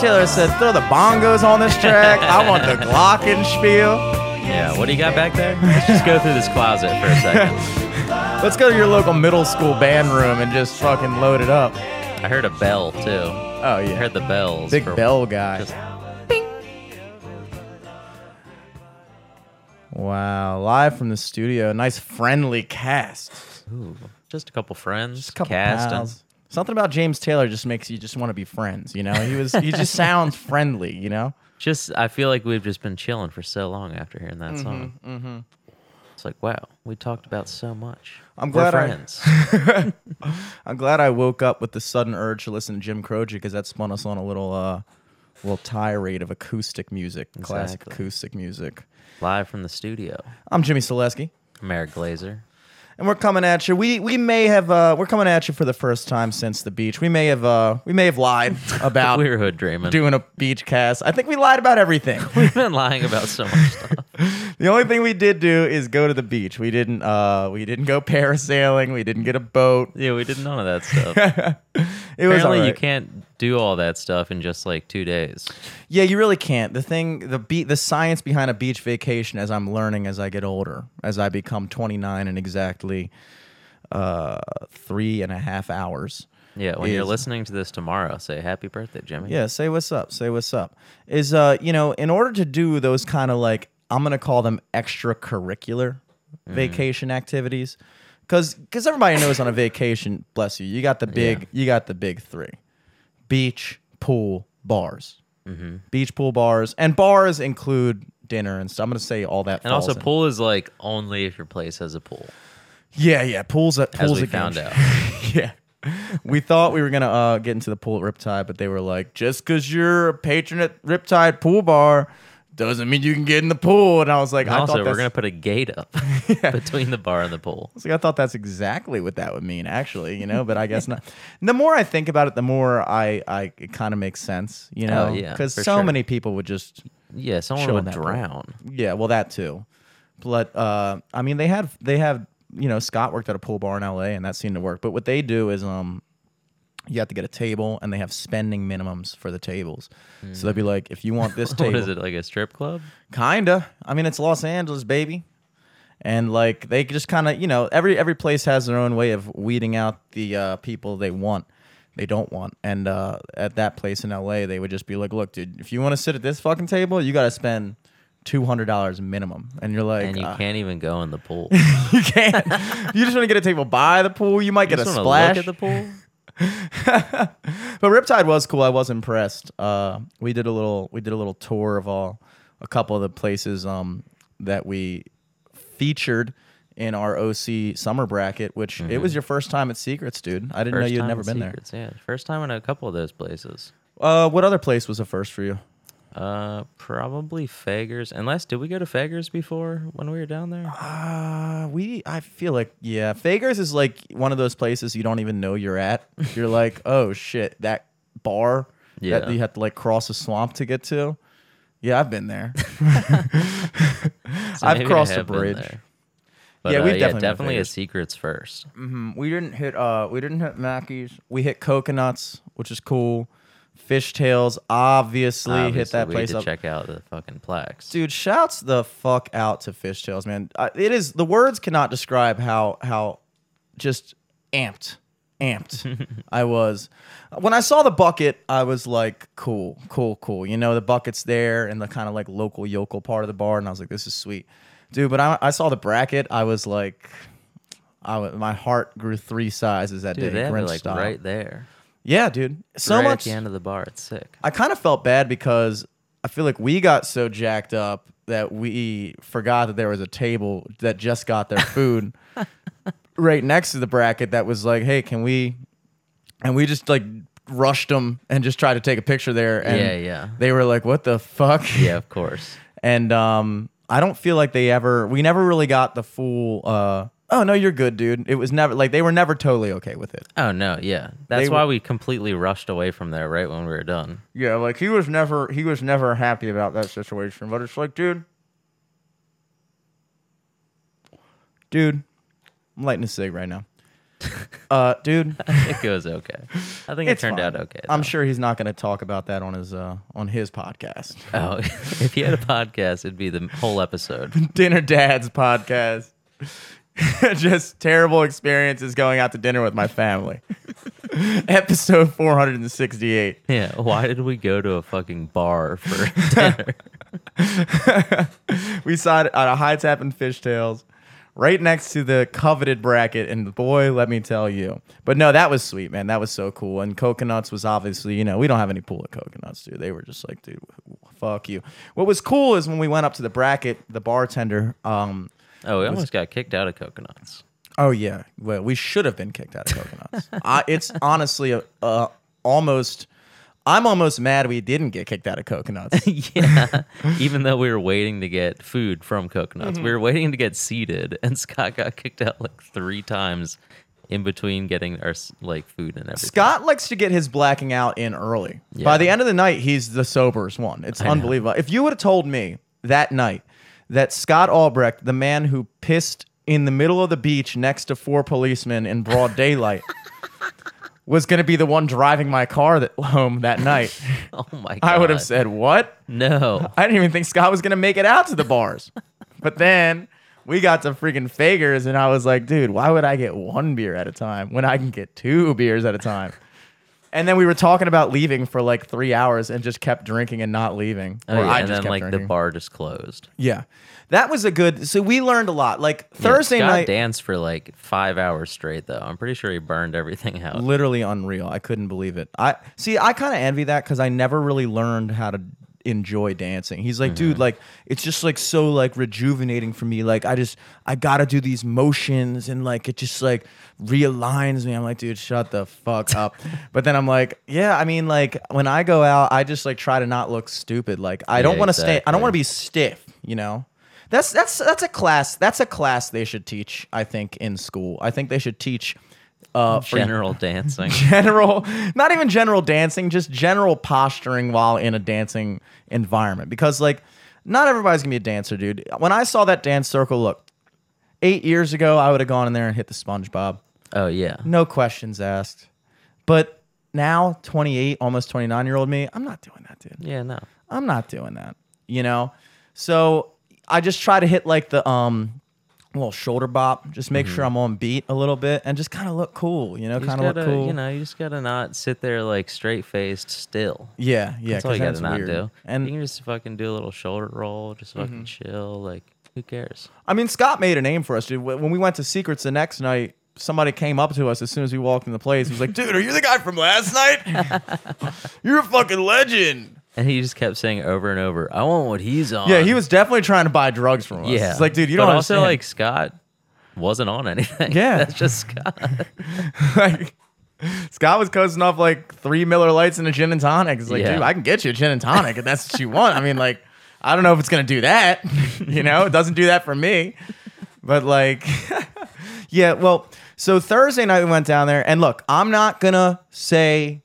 Taylor said, throw the bongos on this track. I want the glockenspiel. Yeah, what do you got back there? Let's just go through this closet for a second. Let's go to your local middle school band room and just fucking load it up. I heard a bell too. Oh I yeah, heard the bells. big for- bell guy. just- Wow, live from the studio. Nice friendly cast. Ooh, just a couple friends. Just a couple casting. pals. Something about James Taylor just makes you just want to be friends. You know, he was he just sounds friendly. You know. Just, I feel like we've just been chilling for so long after hearing that Mm-hmm, song. It's like, wow, we talked about so much. I'm We're glad I- friends. I'm glad I woke up with the sudden urge to listen to Jim Croce because that spun us on a little uh little tirade of acoustic music, classic acoustic music. Live from the studio. I'm Jimmy Solesky. I'm Eric Glazer. And we're coming at you. We we may have uh we're coming at you for the first time since the beach. We may have uh we may have lied about we were hood dreaming. doing a beach cast. I think we lied about everything. We've been lying about so much stuff. the only thing we did do is go to the beach. We didn't uh we didn't go parasailing. We didn't get a boat. Yeah, we did none of that stuff. It was Apparently, you can't do all that stuff in just like two days. Yeah, you really can't. The thing, the beat, the science behind a beach vacation, as I'm learning as I get older, as I become 29 and exactly uh, three and a half hours. Yeah, when you're listening to this tomorrow, say happy birthday, Jimmy. Yeah, say what's up. Say what's up. Is uh, you know, in order to do those kind of like I'm gonna call them extracurricular vacation activities, because because everybody knows on a vacation, bless you, you got the big, you got the big three: beach, pool, bars. Beach, pool, bars, and bars include dinner and stuff. I'm gonna say all that. And also, in. pool is like only if your place has a pool, Yeah, yeah, pools. At as pools we a found out. yeah. We thought we were gonna uh, get into the pool at Riptide, but they were like, just because you're a patron at Riptide Pool Bar doesn't mean you can get in the pool. And I was like, And I also, thought we're that's, gonna put a gate up between the bar and the pool. I was like, I thought that's exactly what that would mean, actually, you know. But I guess not. The more I think about it, the more I, I it kind of makes sense, you know, Oh, yeah, because for so sure. many people would just Yeah, someone Chill would that pool. drown. Yeah, well, that too. But uh, I mean, they had they have you know Scott worked at a pool bar in L.A. and that seemed to work. But what they do is um, you have to get a table and they have spending minimums for the tables. So they'd be like, if you want this table, is it like a strip club? kinda. I mean, it's Los Angeles, baby. And like they just kind of, you know, every every place has their own way of weeding out the uh, people they want, they don't want. And uh, at that place in LA, they would just be like, "Look, dude, if you want to sit at this fucking table, you got to spend two hundred dollars minimum." And you're like, And you uh, can't even go in the pool. you can't. you just want to get a table by the pool. You might You get a splash. at the pool. but Riptide was cool. I was impressed. Uh, we did a little we did a little tour of all a couple of the places um, that we featured in our OC summer bracket. Which it was your first time at Seacrets, dude. I didn't know First you'd time never been Seacrets, Yeah, first time in a couple of those places. Uh, what other place was a first for you? Uh, probably Fagers. Unless did we go to Fagers before when we were down there? Uh, we I feel like yeah, Fagers is like one of those places you don't even know you're at. You're like, oh shit, that bar Yeah. that you have to like cross a swamp to get to. Yeah, I've been there. So I've crossed a bridge. there. But, Yeah, uh, we've yeah, definitely definitely a Seacrets first. Mm, we didn't hit uh we didn't hit Macky's. We hit Coconuts, which is cool. Fishtails, obviously, hit that place had up. check out the fucking plaques. Dude, shouts the fuck out to Fishtails, man. Uh, it is the words cannot describe how how just amped, amped I was. When I saw the bucket, I was like, cool, cool, cool. You know, the bucket's there in the kind of like local yokel part of the bar, and I was like, this is sweet, dude. But I, I saw the bracket, I was like, I my heart grew three sizes that Dude, day. they have it like style. right there. Yeah, dude. So right much. at the end of the bar. It's sick. I kind of felt bad because I feel like we got so jacked up that we forgot that there was a table that just got their food right next to the bracket that was like, "Hey, can we?" And we just like rushed them and just tried to take a picture there. And Yeah, yeah. They were like, "What the fuck?" Yeah, of course. And um, I don't feel like they ever. We never really got the full. Uh, oh no, you're good, dude. It was never like they were never totally okay with it. Oh no, yeah. That's They why were- we completely rushed away from there right when we were done. Yeah, like he was never he was never happy about that situation. But it's like, dude, dude, I'm lighting a cig right now. Uh, dude, I think it was okay. I think it it's turned fine. out okay. I'm though. sure he's not going to talk about that on his uh on his podcast, Oh, if he had a podcast, it'd be the whole episode. Dinner Dad's podcast. Just terrible experiences going out to dinner with my family. Episode 468. Yeah. Why did we go to a fucking bar for dinner? we saw it at a high tap in fishtails right next to the coveted bracket and boy let me tell you but no that was sweet man that was so cool and coconuts was obviously you know we don't have any pool of coconuts dude they were just like dude fuck you what was cool is when we went up to the bracket the bartender um Oh, we almost got kicked out of coconuts. oh yeah well we should have been kicked out of coconuts I, it's honestly a, a almost i'm almost mad we didn't get kicked out of coconuts yeah. Even though we were waiting to get food from coconuts, Mm-hmm. we were waiting to get seated, and Scott got kicked out like three times in between getting our like food and everything. Scott likes to get his blacking out in early. Yeah. By the end of the night, he's the soberest one. It's I know. unbelievable. If you would have told me that night that Scott Albrecht, the man who pissed in the middle of the beach next to four policemen in broad daylight, was going to be the one driving my car that, home that night, Oh my god! I would have said, "What?" no. I didn't even think Scott was going to make it out to the bars. but then we got to freaking Fagers, and I was like, dude, why would I get one beer at a time when I can get two beers at a time? And then we were talking about leaving for like three hours and just kept drinking and not leaving. Oh, Or yeah, I and just then kept like the bar just closed. Yeah. That was a good. So we learned a lot. Like Thursday Scott night, danced for like five hours straight though. I'm pretty sure he burned everything out. literally unreal. I couldn't believe it. I see. I kind of envy that because I never really learned how to enjoy dancing. He's like, dude, mm-hmm. like it's just like so like rejuvenating for me. Like I just I gotta do these motions and like it just like realigns me. I'm like, dude, shut the fuck up. but then I'm like, yeah, I mean, like when I go out, I just like try to not look stupid. Like I don't want to stay. I don't want to be stiff. You know. That's that's that's a class. That's a class they should teach. I think in school. I think they should teach. Uh, for General dancing. general not even general dancing just general posturing while in a dancing environment. Because like not everybody's gonna be a dancer dude. When i saw that dance circle look eight years ago i would have gone in there and hit the spongebob. Oh yeah. no questions asked. But now 28 almost 29 year old me i'm not doing that dude. Yeah, no. i'm not doing that you know? So i just try to hit like the um little shoulder bop just make sure i'm on beat a little bit and just kind of look cool you know Mm-hmm. Kind of look cool you know, you just gotta not sit there like straight faced still. Yeah, yeah. That's all you gotta not weird. do. And you can just fucking do a little shoulder roll, just fucking chill. Like, who cares? I mean, Scott made a name for us, dude. When we went to Seacrets the next night, somebody came up to us as soon as we walked in the place. He was like, "Dude, are you the guy from last night? You're a fucking legend." And he just kept saying over and over, "I want what he's on." Yeah, he was definitely trying to buy drugs from us. Yeah, it's like, dude, you but don't also understand. like Scott wasn't on anything. Yeah. that's just Scott. like, Scott was coasting off like three Miller Lites and a gin and tonic. It's like, Yeah. dude, I can get you a gin and tonic if that's what you want. I mean, like, I don't know if it's gonna do that. you know, it doesn't do that for me. But like, yeah. Well, so Thursday night we went down there, and look, I'm not gonna say,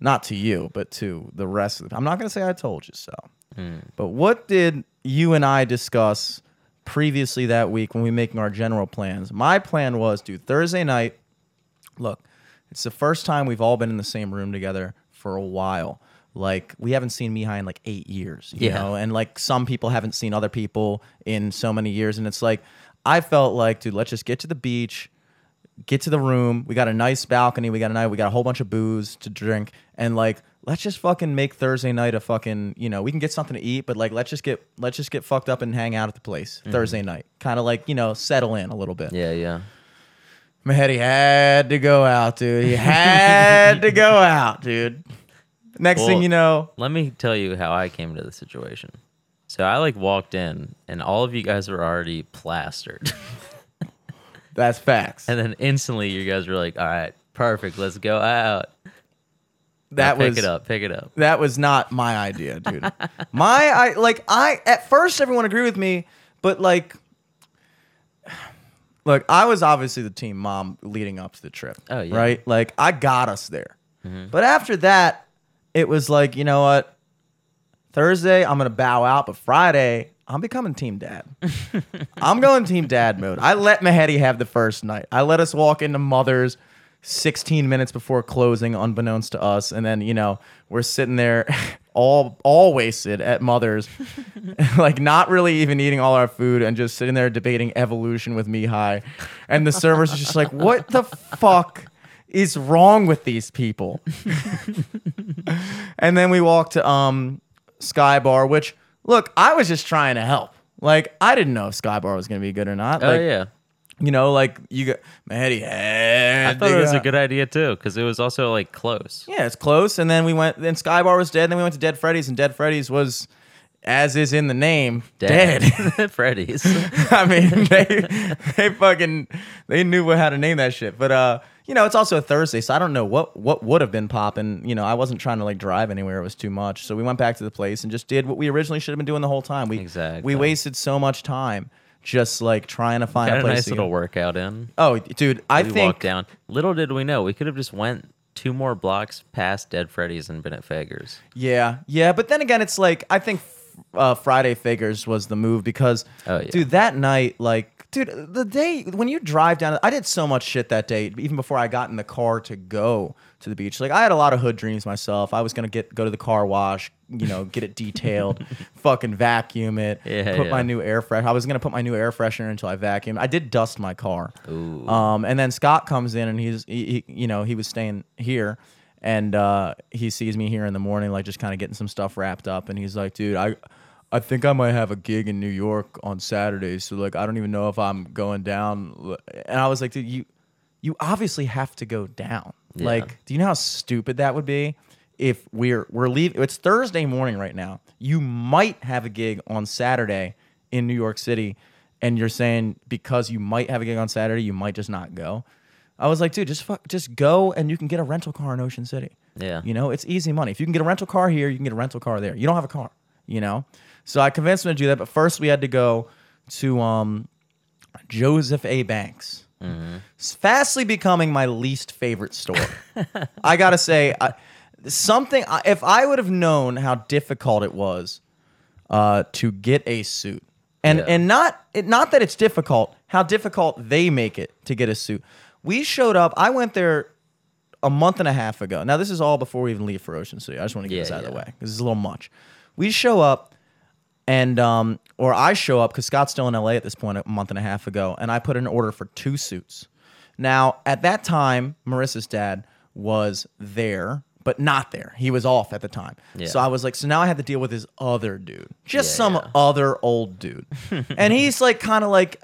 not to you, but to the rest of the. I'm not gonna say I told you so. Hmm. But what did you and I discuss previously that week when we were making our general plans? My plan was, dude, Thursday night. Look, it's the first time we've all been in the same room together for a while. Like we haven't seen Mihai in like eight years, you Yeah. know, and like some people haven't seen other people in so many years, and it's like I felt like, dude, let's just get to the beach, get to the room. We got a nice balcony. We got a night. We got a whole bunch of booze to drink, and like let's just fucking make Thursday night a fucking you know we can get something to eat, but like let's just get let's just get fucked up and hang out at the place mm-hmm. Thursday night. Kind of like you know settle in a little bit. yeah, yeah. Mahedi had to go out, dude. He had to go out, dude. Next thing you know, Let me tell you how I came to the situation. So I like walked in, and all of you guys were already plastered, that's facts. and then instantly you guys were like, "All right, perfect, let's go out." that Now pick was it up, pick it up. that was not my idea, dude. my I like I at first everyone agreed with me, but like look, I was obviously the team mom leading up to the trip. Oh, yeah. Right? Like I got us there. Mm-hmm. But after that, it was like, you know what? Thursday, I'm gonna bow out, but Friday, I'm becoming team dad. I'm going team dad mode. I let Mahedi have the first night. I let us walk into Mother's 16 minutes before closing, unbeknownst to us, and then you know we're sitting there, all all wasted at Mother's, like not really even eating all our food and just sitting there debating evolution with Mihai, and the servers are just like, what the fuck is wrong with these people? and then we walk to um Sky Bar, which look, I was just trying to help. Like I didn't know if Skybar was gonna be good or not. Oh Like, yeah. you know, like you got Maddie I had thought it was a good idea too, because it was also like close. Yeah, it's close. And then we went. Then Skybar was dead. Then we went to Dead Freddy's, and Dead Freddy's was, as is in the name, dead. Freddy's. I mean, they they fucking they knew how to name that shit. But uh, you know, it's also a Thursday, so I don't know what what would have been popping. You know, I wasn't trying to like drive anywhere; it was too much. So we went back to the place and just did what we originally should have been doing the whole time. We Exactly. we wasted so much time just like trying to find Got a place. nice to little go. workout in. Oh, dude, I we think walked down. Little did we know, we could have just went two more blocks past Dead Freddy's and been at Fager's. Yeah, yeah, but then again, it's like I think uh, Friday Fager's was the move because, Oh, yeah. dude, that night, like, dude, the day when you drive down, I did so much shit that day, even before I got in the car to go to the beach. Like, I had a lot of hood dreams myself. I was gonna get go to the car wash, you know, get it detailed, fucking vacuum it, Yeah, put my new air fresh. I was gonna put my new air freshener until I vacuumed. I did dust my car. Ooh. Um, and then Scott comes in and he's, he, he, you know, he was staying here and uh, he sees me here in the morning, like just kind of getting some stuff wrapped up. And he's like, dude, I, I think I might have a gig in New York on Saturday. So like, I don't even know if I'm going down. And I was like, dude, you, you obviously have to go down. Yeah. Like, do you know how stupid that would be? If we're we're leaving, it's Thursday morning right now. You might have a gig on Saturday in New York City, and you're saying because you might have a gig on Saturday, you might just not go. I was like, dude, just fuck, just go, and you can get a rental car in Ocean City. Yeah. you know, it's easy money. If you can get a rental car here, you can get a rental car there. You don't have a car, you know. So I convinced him to do that, but first we had to go to um, Joseph A. Banks. It's fastly becoming my least favorite store. I gotta say, I, something. If I would have known how difficult it was uh, to get a suit, and Yeah. and not it, not that it's difficult, how difficult they make it to get a suit. We showed up. I went there a month and a half ago. Now this is all before we even leave for Ocean City. I just want to get Yeah, this out of the way because it's a little much. We show up, and um, or I show up because Scott's still in LA at this point a month and a half ago, and I put an order for two suits. Now at that time, Marissa's dad was there. But not there. He was off at the time. Yeah. So I was like, so now I had to deal with his other dude, just Yeah, some yeah. other old dude, and he's like, kind of like,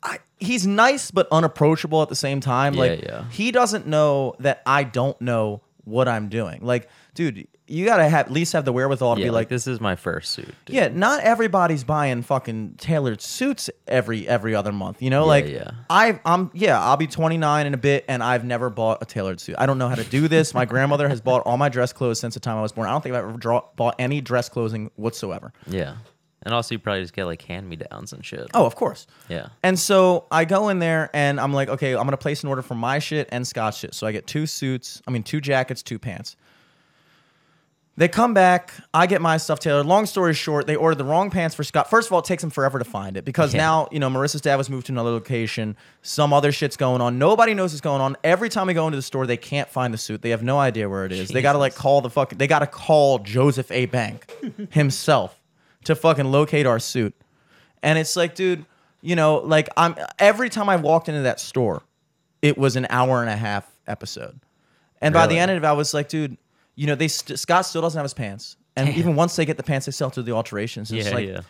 I, he's nice but unapproachable at the same time. Like, he doesn't know that I don't know what I'm doing. Like, dude, you gotta have at least have the wherewithal to yeah, be like, like, this is my first suit. dude. yeah, not everybody's buying fucking tailored suits every every other month. You know, like yeah. I I'm yeah, I'll be 29 in a bit, and I've never bought a tailored suit. I don't know how to do this. my grandmother has bought all my dress clothes since the time I was born. I don't think I've ever draw, bought any dress clothing whatsoever. Yeah. And also, you probably just get like hand me downs and shit. Oh, of course. Yeah. And so I go in there and I'm like, okay, I'm gonna place an order for my shit and Scott's shit. So I get two suits, I mean two jackets, two pants. They come back, I get my stuff tailored. Long story short, they ordered the wrong pants for Scott. First of all, it takes them forever to find it because Yeah. now, you know, Marissa's dad was moved to another location. Some other shit's going on. Nobody knows what's going on. Every time we go into the store, they can't find the suit. They have no idea where it is. They gotta like call the fucking they gotta call Joseph A. Bank himself to fucking locate our suit. And it's like, dude, you know, like I'm every time I walked into that store, it was an hour and a half episode. And by the end of it, I was like, dude, you know, they st- Scott still doesn't have his pants. And even once they get the pants, they sell to the alterations. It's Yeah, like, yeah.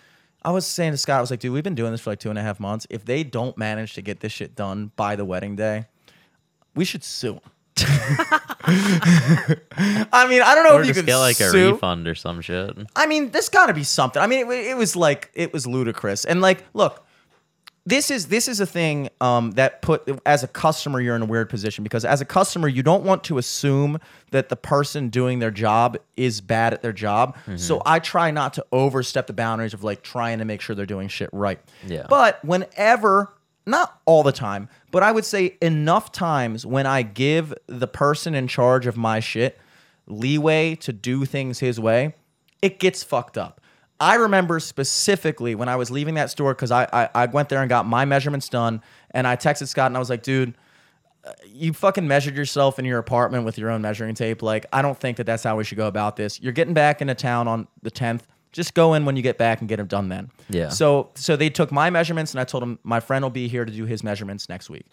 I was saying to Scott, I was like, dude, we've been doing this for like two and a half months. If they don't manage to get this shit done by the wedding day, we should sue. I mean, I don't know Or if you could get like a refund or some shit. I mean, there's got to be something. I mean, it, it was like it was ludicrous, and like, look, this is this is a thing um, that put as a customer you're in a weird position because as a customer you don't want to assume that the person doing their job is bad at their job. So I try not to overstep the boundaries of like trying to make sure they're doing shit right. Yeah. But whenever, not all the time, but I would say enough times when I give the person in charge of my shit leeway to do things his way, it gets fucked up. I remember specifically when I was leaving that store because I, I I went there and got my measurements done, and I texted Scott and I was like, dude. uh, You fucking measured yourself in your apartment with your own measuring tape. Like, I don't think that that's how we should go about this. You're getting back into town on the 10th. Just go in when you get back and get them done then. Yeah. So, so they took my measurements and I told them my friend will be here to do his measurements next week.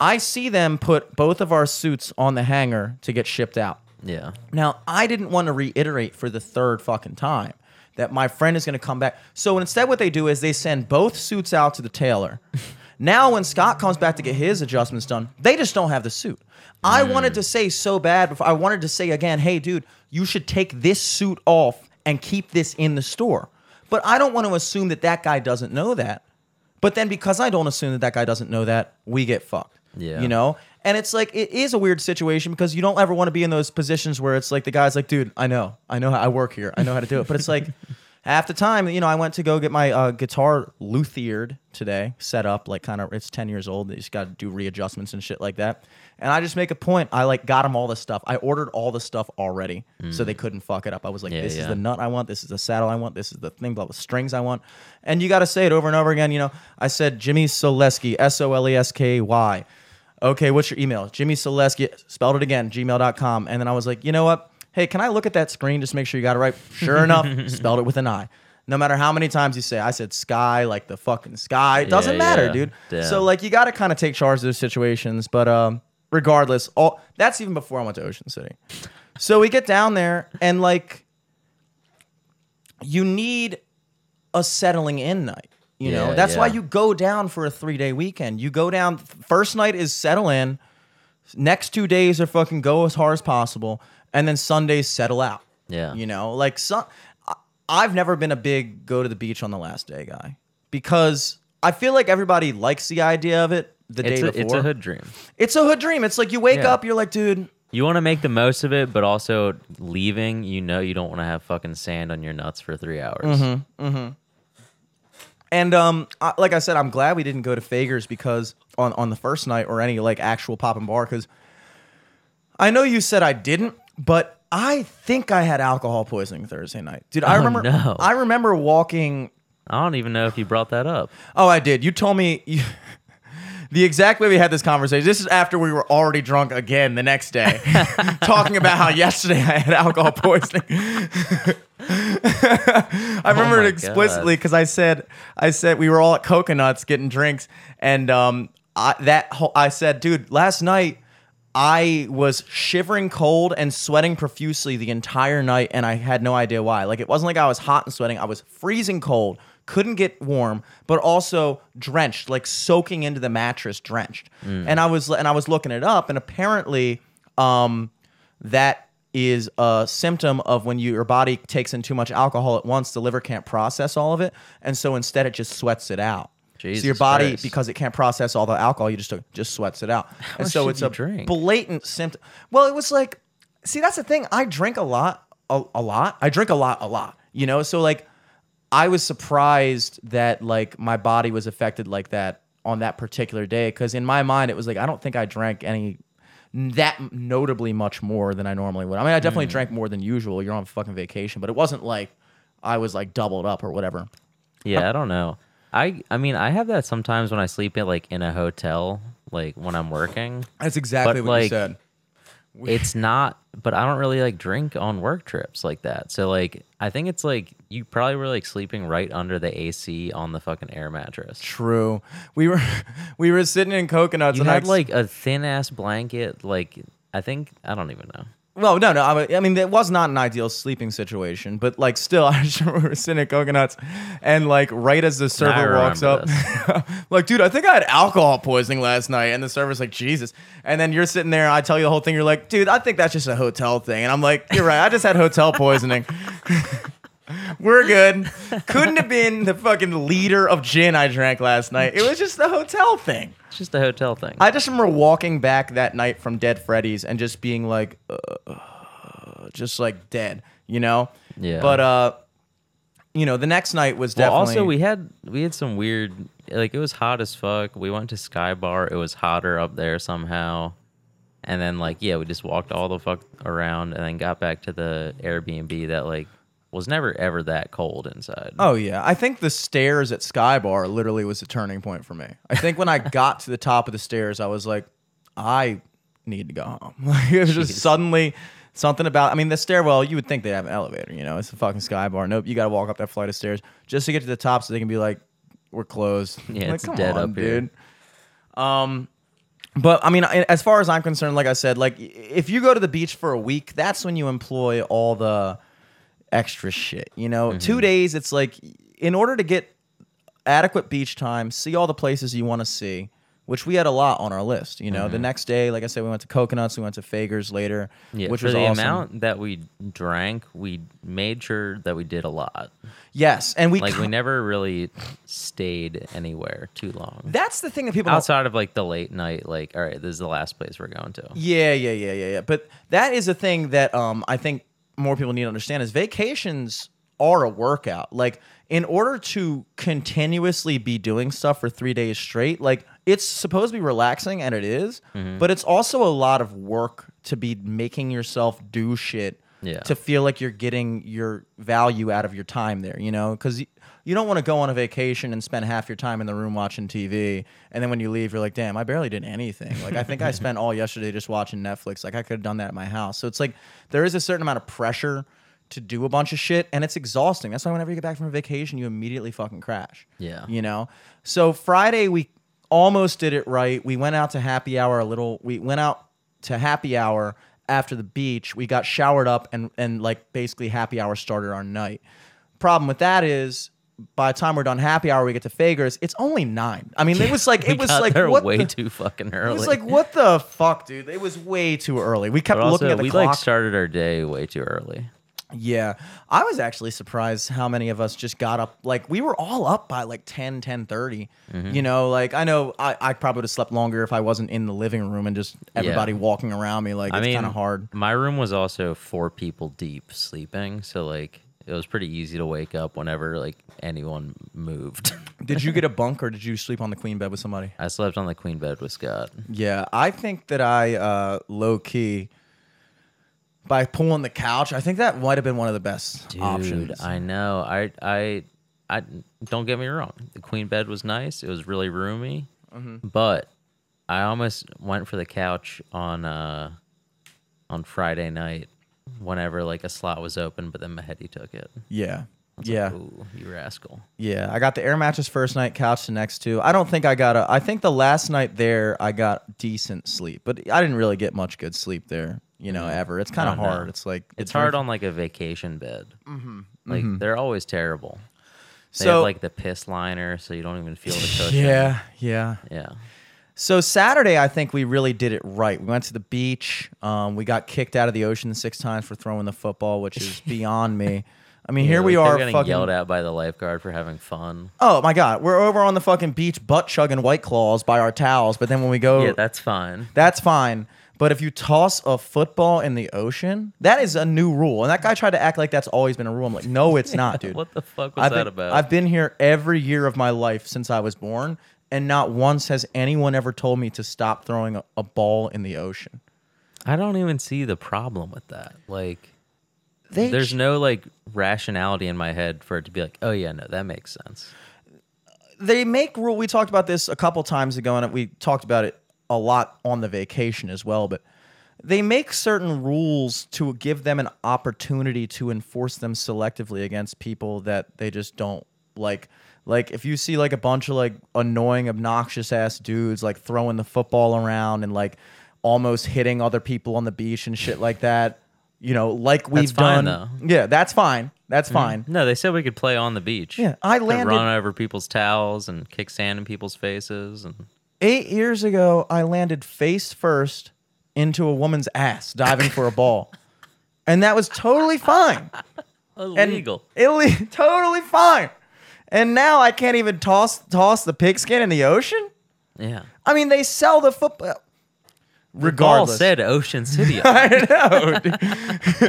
I see them put both of our suits on the hanger to get shipped out. Yeah. Now, I didn't want to reiterate for the third fucking time that my friend is going to come back. So instead, what they do is they send both suits out to the tailor. now, when Scott comes back to get his adjustments done, they just don't have the suit. I mm. wanted to say so bad before. I wanted to say again, hey, dude, you should take this suit off and keep this in the store. But I don't want to assume that that guy doesn't know that. But then because I don't assume that that guy doesn't know that, we get fucked. Yeah. You know? And it's like it is a weird situation because you don't ever want to be in those positions where it's like the guy's like, dude, I know, I know, how I work here, I know how to do it. But it's like half the time, you know, I went to go get my uh, guitar luthiered today, set up like kind of. It's ten years old. You just got to do readjustments and shit like that. And I just make a point. I like got them all the stuff. I ordered all the stuff already, so they couldn't fuck it up. I was like, Yeah, this is the nut I want. This is the saddle I want. This is the thing, blah, blah, strings I want. And you got to say it over and over again. You know, I said Jimmy Solesky, S O L E S K Y. Okay, what's your email? Jimmy Solesky, spelled it again, gmail.com. And then I was like, you know what? Hey, can I look at that screen just make sure you got it right? Sure enough, spelled it with an I. No matter how many times you say, I said sky, like the fucking sky. It doesn't Yeah, matter, yeah. dude. Damn. So like you got to kind of take charge of those situations. But um, regardless, all that's even before I went to Ocean City. So we get down there and like you need a settling in night. You know, Yeah, that's why you go down for a three day weekend. You go down, first night is settle in, next two days are fucking go as hard as possible, and then Sundays settle out. Yeah. You know, like some, I- I've never been a big go to the beach on the last day guy because I feel like everybody likes the idea of it the It's day a, before. it's a hood dream. It's a hood dream. It's like you wake Yeah. up, you're like, dude, You want to make the most of it, but also leaving, you know, you don't want to have fucking sand on your nuts for three hours. Mm-hmm. And um, I, like I said, I'm glad we didn't go to Fager's because on on the first night or any like actual pop and bar because I know you said I didn't, but I think I had alcohol poisoning Thursday night, dude. I Oh, remember. no. I remember walking. I don't even know if you brought that up. Oh, I did. You told me. You, The exact way we had this conversation. This is after we were already drunk again the next day, talking about how yesterday I had alcohol poisoning. I remember Oh it explicitly because I said, I said we were all at Coconuts getting drinks, and um, I, that whole, I said, dude, last night I was shivering cold and sweating profusely the entire night, and I had no idea why. Like it wasn't like I was hot and sweating; I was freezing cold, couldn't get warm, but also drenched, like soaking into the mattress, drenched. And I was and I was looking it up, and apparently, um, that is a symptom of when you, your body takes in too much alcohol at once. The liver can't process all of it, and so instead it just sweats it out. so your body, Christ. because it can't process all the alcohol, you just just sweats it out, and so it's a drink? blatant symptom. Well, it was like, see, that's the thing. I drink a lot, a, a lot. I drink a lot, a lot. You know, so like, I was surprised that like my body was affected like that on that particular day because in my mind it was like I don't think I drank any that notably much more than I normally would. I mean, I definitely mm. drank more than usual. You're on fucking vacation, but it wasn't like I was like doubled up or whatever. Yeah, I don't know. I I mean, I have that sometimes when I sleep in like in a hotel, like when I'm working. That's exactly But, what you said. It's not, but I don't really like drink on work trips like that. So like, I think it's like you probably were like sleeping right under the AC on the fucking air mattress. True. We were we were sitting in coconuts You and I had ex- like a thin ass blanket. Like I think I don't even know. Well, no, no. I, I mean, it was not an ideal sleeping situation, but like, still, I just remember we were sitting at Coconuts, and like, right as the server walks up, like, dude, I think I had alcohol poisoning last night, and the server's like, Jesus, and then you're sitting there, and I tell you the whole thing, you're like, dude, I think that's just a hotel thing, and I'm like, you're right, I just had hotel poisoning. We're good. Couldn't have been the fucking liter of gin I drank last night. It was just the hotel thing. It's just a hotel thing. I just remember walking back that night from Dead Freddy's and just being like, uh, just like dead, you know. Yeah. But uh, you know, the next night was well, definitely. also we had we had some weird like it was hot as fuck. We went to Sky Bar. It was hotter up there somehow. And then like yeah, we just walked all the fuck around and then got back to the Airbnb that like was never ever that cold inside. Oh yeah, I think the stairs at Sky Bar literally was a turning point for me. I think when I got to the top of the stairs, I was like, I need to go home. Like it was just suddenly something about. I mean, the stairwell. You would think they have an elevator. You know, it's a fucking Sky Bar. Nope, you got to walk up that flight of stairs just to get to the top, so they can be like, "We're closed." Yeah, like, it's dead on, up here. dude. Um, but I mean, as far as I'm concerned, like I said, like if you go to the beach for a week, that's when you employ all the extra shit. You know, Mm-hmm. two days, it's like in order to get adequate beach time, see all the places you want to see, which we had a lot on our list. You know, the next day, like I said, we went to Coconuts, we went to Fagers later, Mm-hmm. yeah, which for was the awesome. amount that we drank, we made sure that we did a lot. Yes, and we Like we never really stayed anywhere too long. that's the thing that people don't Outside of like the late night, like all right, this is the last place we're going to. Yeah, yeah, yeah, yeah, yeah. But that is a thing that um I think more people need to understand is vacations are a workout. Like in order to continuously be doing stuff for 3 days straight, like it's supposed to be relaxing and it is, Mm-hmm. but it's also a lot of work to be making yourself do shit Yeah. to feel like you're getting your value out of your time there, you know? Cuz you don't want to go on a vacation and spend half your time in the room watching TV, and then when you leave, you're like, "Damn, I barely did anything." Like, I think I spent all yesterday just watching Netflix. Like, I could have done that at my house. So it's like there is a certain amount of pressure to do a bunch of shit, and it's exhausting. That's why whenever you get back from a vacation, you immediately fucking crash. Yeah. you know. So Friday we almost did it right. We went out to happy hour a little. We went out to happy hour after the beach. We got showered up and and like basically happy hour started our night. Problem with that is by the time we're done happy hour, we get to Fagers. It's only nine. I mean, it was like it was like there what way the, too fucking early. It was like what the fuck, dude? It was way too early. We kept but looking at the we clock. like started our day way too early. Yeah. I was actually surprised how many of us just got up. Like, we were all up by like 10, 10 Mm-hmm. You know, like, I know I, I probably would have slept longer if I wasn't in the living room and just everybody walking around me. Like, I it's mean, kind of hard. My room was also four people deep sleeping, so like it was pretty easy to wake up whenever like anyone moved. Did you get a bunk or did you sleep on the queen bed with somebody? I slept on the queen bed with Scott. Yeah. I think that I, uh, low key, by pulling the couch, I think that might have been one of the best Dude, options. I know. I I I don't get me wrong. The queen bed was nice. It was really roomy, Mm-hmm. but I almost went for the couch on uh on Friday night whenever like a slot was open, but then Mahedi took it. yeah. Yeah. like, Ooh, you rascal. Yeah, I got the air mattress first night, couch the next two. I don't think I got a. I think the last night there I got decent sleep, but I didn't really get much good sleep there. You know, ever. It's kind of no. hard. It's like It's very- hard on like a vacation bed. Mm-hmm. Like they're always terrible. They So have like the piss liner, so you don't even feel the cushion. yeah, yeah. yeah. So Saturday, I think we really did it right. We went to the beach. Um, we got kicked out of the ocean six times for throwing the football, which is beyond me. I mean, here Yeah, we like, are, getting fucking. yelled at by the lifeguard for having fun. Oh my god, we're over on the fucking beach, butt chugging white claws by our towels. But then when we go, Yeah, that's fine. That's fine. But if you toss a football in the ocean, that is a new rule. And that guy tried to act like that's always been a rule. I'm like, no, it's not, dude. What the fuck was I've that been, about? I've been here every year of my life since I was born, and not once has anyone ever told me to stop throwing a, a ball in the ocean. I don't even see the problem with that. Like, They there's no like rationality in my head for it to be like, oh yeah, no, that makes sense. they make rule. We talked about this a couple times ago, and we talked about it a lot on the vacation as well. But they make certain rules to give them an opportunity to enforce them selectively against people that they just don't like. Like if you see like a bunch of like annoying, obnoxious ass dudes like throwing the football around and like almost hitting other people on the beach and shit like that. You know, like we've fine, done. Yeah, that's fine. That's mm-hmm. fine. No, they said we could play on the beach. Yeah, I Could landed- run over people's towels and kick sand in people's faces, and Eight years ago, I landed face first into a woman's ass diving for a ball. And that was totally fine. And illegal. Ille- totally fine. And now I can't even toss toss the pigskin in the ocean? yeah. I mean, they sell the football. Ball Regardless. said Ocean City. I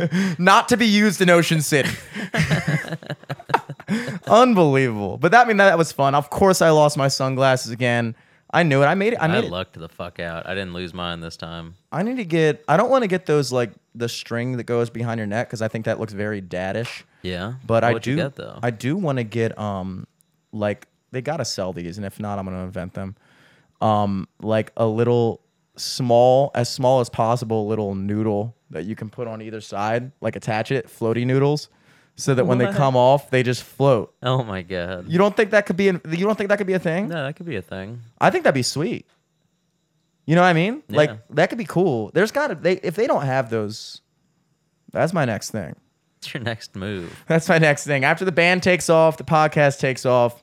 know. Not to be used in Ocean City. Unbelievable. But that I mean that was fun. Of course I lost my sunglasses again. I knew it. I made it. I I made it. lucked the fuck out. I didn't lose mine this time. I need to get. I don't want to get those like the string that goes behind your neck because I think that looks very daddish. Yeah. But I What'd do you get though. I do want to get um like they gotta sell these, and if not, I'm gonna invent them. Um, like a little small, as small as possible, little noodle that you can put on either side, like attach it, floaty noodles, so that when they come off, they just float. oh my god. You don't think that could be? An, you don't think that could be a thing? no, that could be a thing. I think that'd be sweet. You know what I mean? Like that could be cool. There's gotta they if they don't have those, that's my next thing. What's your next move? That's my next thing. After the band takes off, the podcast takes off.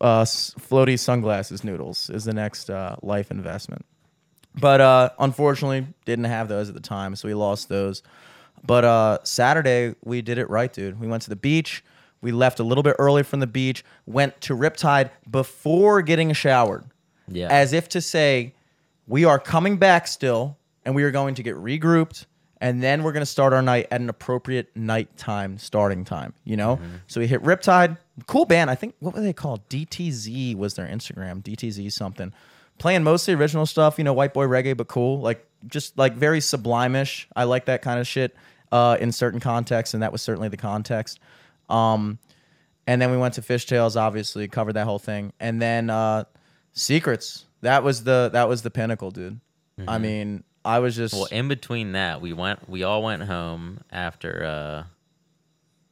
Uh, floaty sunglasses noodles is the next uh, life investment. But uh, unfortunately, didn't have those at the time, so we lost those. But uh, Saturday we did it right, dude. We went to the beach. We left a little bit early from the beach. Went to Riptide before getting showered, Yeah. as if to say, we are coming back still, and we are going to get regrouped, and then we're going to start our night at an appropriate nighttime starting time. You know, so we hit Riptide, cool band. I think what were they called? DTZ was their Instagram. DTZ something. Playing mostly original stuff, you know, white boy reggae, but cool. Like just like very sublime-ish. I like that kind of shit uh, in certain contexts, and that was certainly the context. Um, and then we went to Fishtails, obviously covered that whole thing, and then uh, Seacrets. That was the that was the pinnacle, dude. I mean, I was just well, in between that, we went. We all went home after. uh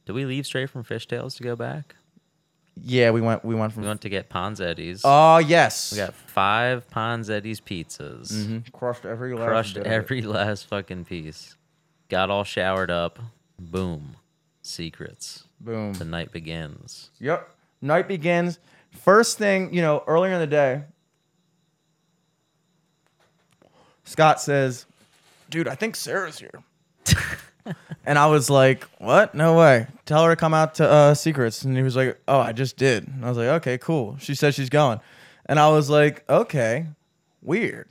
Did we leave straight from Fishtails to go back? yeah. We went we went from We went to get Ponzetti's. oh yes, we got five Ponzetti's pizzas. Mhm. crushed every last Crushed bit every last fucking piece. Got all showered up. Boom. Seacrets. boom. The night begins. Yep. Night begins. First thing, you know, earlier in the day, Scott says, Dude, I think Sarah's here. and I was like, What? No way. Tell her to come out to uh, Seacrets. And he was like, Oh, I just did. And I was like, Okay, cool. She said she's going. And I was like, Okay, weird.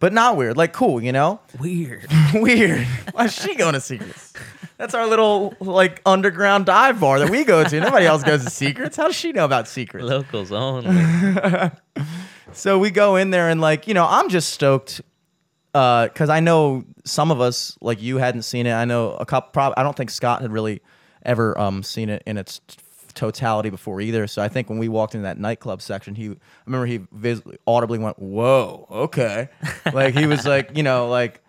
But not weird. Like, cool, you know? Weird. weird. Why's she going to Seacrets? That's our little like underground dive bar that we go to. Nobody else goes to Seacrets. How does she know about Seacrets? Locals only. So we go in there and like you know I'm just stoked because I know some of us like you hadn't seen it. I know a couple. Prob- I don't think Scott had really ever um, seen it in its totality before either. So I think when we walked into that nightclub section, he I remember he vis- audibly went, "Whoa, okay," like he was like you know like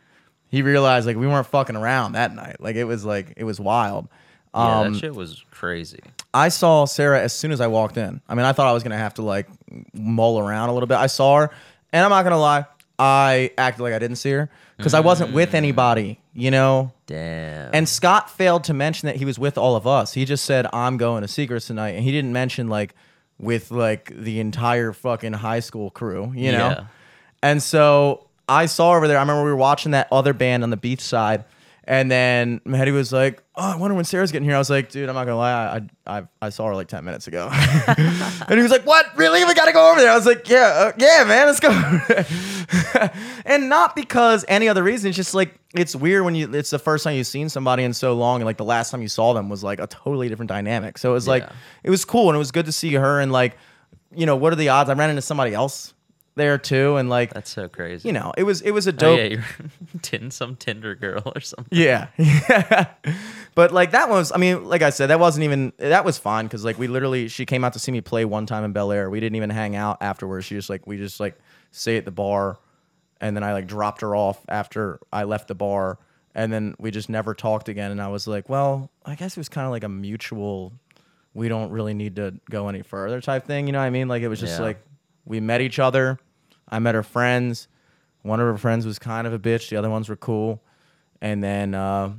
he realized like we weren't fucking around that night. Like it was like it was wild. yeah, Um, that shit was crazy. I saw Sarah as soon as I walked in. I mean, I thought I was gonna have to like mull around a little bit. I saw her, and I'm not gonna lie, I acted like I didn't see her because I wasn't with mm. anybody, you know. Damn. And Scott failed to mention that he was with all of us. He just said, "I'm going to Seacrets tonight," and he didn't mention like with like the entire fucking high school crew, you know. Yeah. And so I saw over there. I remember we were watching that other band on the beach side. And then Mehdi was like, "Oh, I wonder when Sarah's getting here." I was like, "Dude, I'm not gonna lie, I I, I saw her like ten minutes ago." and he was like, "What? Really? We gotta go over there." I was like, "Yeah, uh, yeah, man, let's go." and not because any other reason. It's just like it's weird when you. It's the first time you've seen somebody in so long, and like the last time you saw them was like a totally different dynamic. So it was like Yeah. it was cool, and it was good to see her. And like, you know, what are the odds? I ran into somebody else there too, and like, That's so crazy. you know, it was it was a Oh, dope. yeah, you're tin some Tinder girl or something. Yeah. Yeah. but like that was I mean, like I said, that wasn't even that was fine because like we literally she came out to see me play one time in Bel Air. We didn't even hang out afterwards. She just like we just like stay at the bar and then I like dropped her off after I left the bar and then we just never talked again and I was like, well, I guess it was kind of like a mutual we don't really need to go any further type thing, you know what I mean? Like it was just Yeah. like we met each other. I met her friends. One of her friends was kind of a bitch. The other ones were cool. And then uh,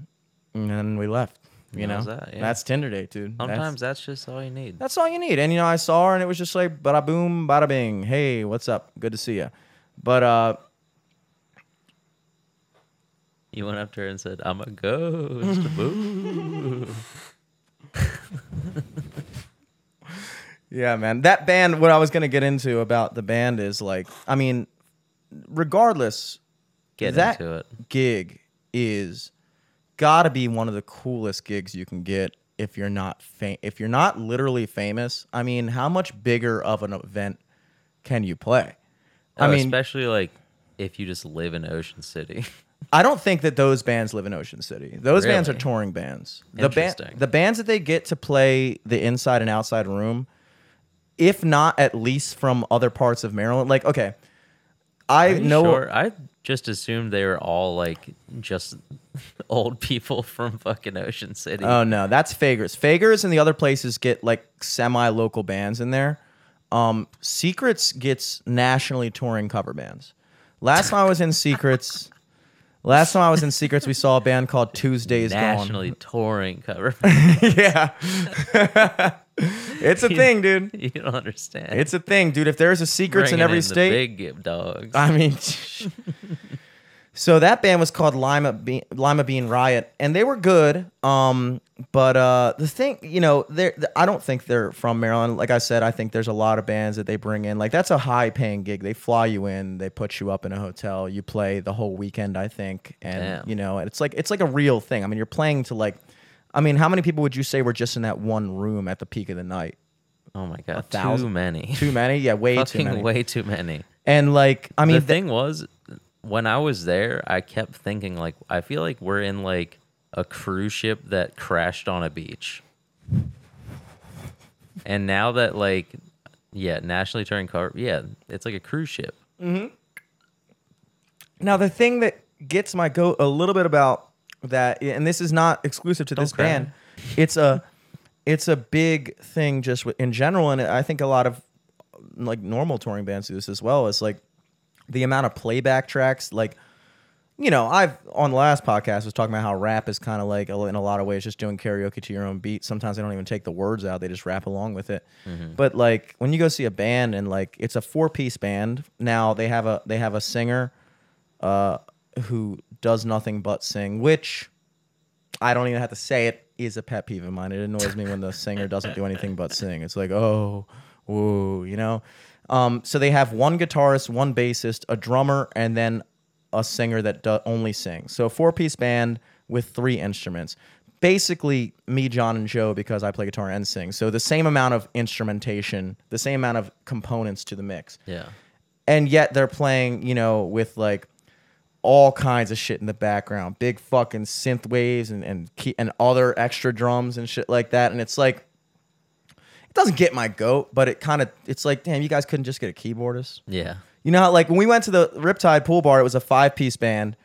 and then we left. You know, that, yeah. that's Tinder date, dude. That's- Sometimes that's, just all you need. that's all you need. And you know, I saw her, and it was just like bada boom, bada bing. Hey, what's up? Good to see you. But uh, You went up to her and said, "I'm a ghost." Boo. yeah, man, that band. What I was gonna get into about the band is like, I mean, regardless, Get that into it. gig is gotta be one of the coolest gigs you can get if you're not fam- if you're not literally famous. I mean, how much bigger of an event can you play? I Oh, mean, especially like if you just live in Ocean City. I don't think that those bands live in Ocean City. Those bands are touring bands. The band, Interesting. the bands that they get to play the inside and outside room, if not at least from other parts of Maryland. Like, okay, I know. sure? I just assumed they were all like just old people from fucking Ocean City. Oh no, that's Fagers. Fagers and the other places get like semi-local bands in there. Um, Seacrets gets nationally touring cover bands. Last time I was in Seacrets, last time I was in Seacrets, we saw a band called Tuesdays nationally touring cover. Gone. yeah, it's a thing, dude. you don't understand. It's a thing, dude. If there's a Seacrets in every the state, big dogs. I mean, so that band was called Lima Bean, Lima Bean Riot, and they were good. Um, but uh, the thing, you know, they I don't think they're from Maryland. Like I said, I think there's a lot of bands that they bring in. Like that's a high paying gig. They fly you in, they put you up in a hotel, you play the whole weekend. I think, and Damn. you know, it's like it's like a real thing. I mean, you're playing to like, I mean, how many people would you say were just in that one room at the peak of the night? oh my god, too thousand. many. Too many? Yeah, way too Fucking many. way too many. And like, I mean, the thing was, when I was there, I kept thinking like, I feel like we're in like a cruise ship that crashed on a beach. And now that like, yeah, nationally touring car, yeah, it's like a cruise ship. Mm-hmm. Now the thing that gets my goat a little bit about that, and this is not exclusive to this band, it's a it's a big thing just in general, and I think a lot of like normal touring bands do this as well. Is like the amount of playback tracks, like. You know, I've on the last podcast was talking about how rap is kind of like in a lot of ways just doing karaoke to your own beat. Sometimes they don't even take the words out; they just rap along with it. But like when you go see a band and like it's a four piece band, now they have a they have a singer, uh, who does nothing but sing, which I don't even have to say it is a pet peeve of mine. It annoys me when the singer doesn't do anything but sing. It's like, oh, whoa, you know? Um, so they have one guitarist, one bassist, a drummer, and then a singer that do- only sings. So a four piece band with three instruments. Basically, me, John, and Joe because I play guitar and sing. So the same amount of instrumentation, the same amount of components to the mix Yeah. and yet they're playing, you know, with like all kinds of shit in the background, big fucking synth waves and and key, and other extra drums and shit like that. And it's like, it doesn't get my goat, but it kind of, it's like, damn, you guys couldn't just get a keyboardist. Yeah. You know how like when we went to the Riptide pool bar, it was a five piece band,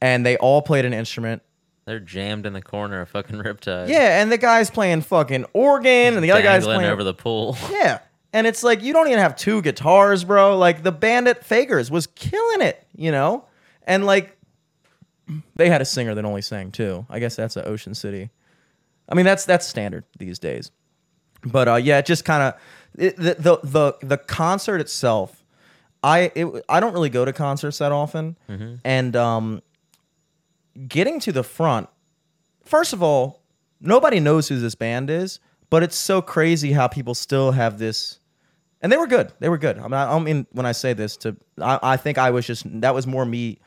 and they all played an instrument. They're jammed in the corner of fucking Riptide. Yeah, and the guy's playing fucking organ, and the other guy's playing over the pool. Yeah. And it's like you don't even have two guitars, bro. Like the band at Fager's was killing it, you know? And like they had a singer that only sang too. I guess that's a Ocean City. I mean, that's that's standard these days. But uh yeah, it just kind of the, the the the concert itself I it, I don't really go to concerts that often. And um getting to the front first of all, nobody knows who this band is, but it's so crazy how people still have this. And they were good. They were good. I mean, I, I mean when I say this to, I, I think I was just that was more me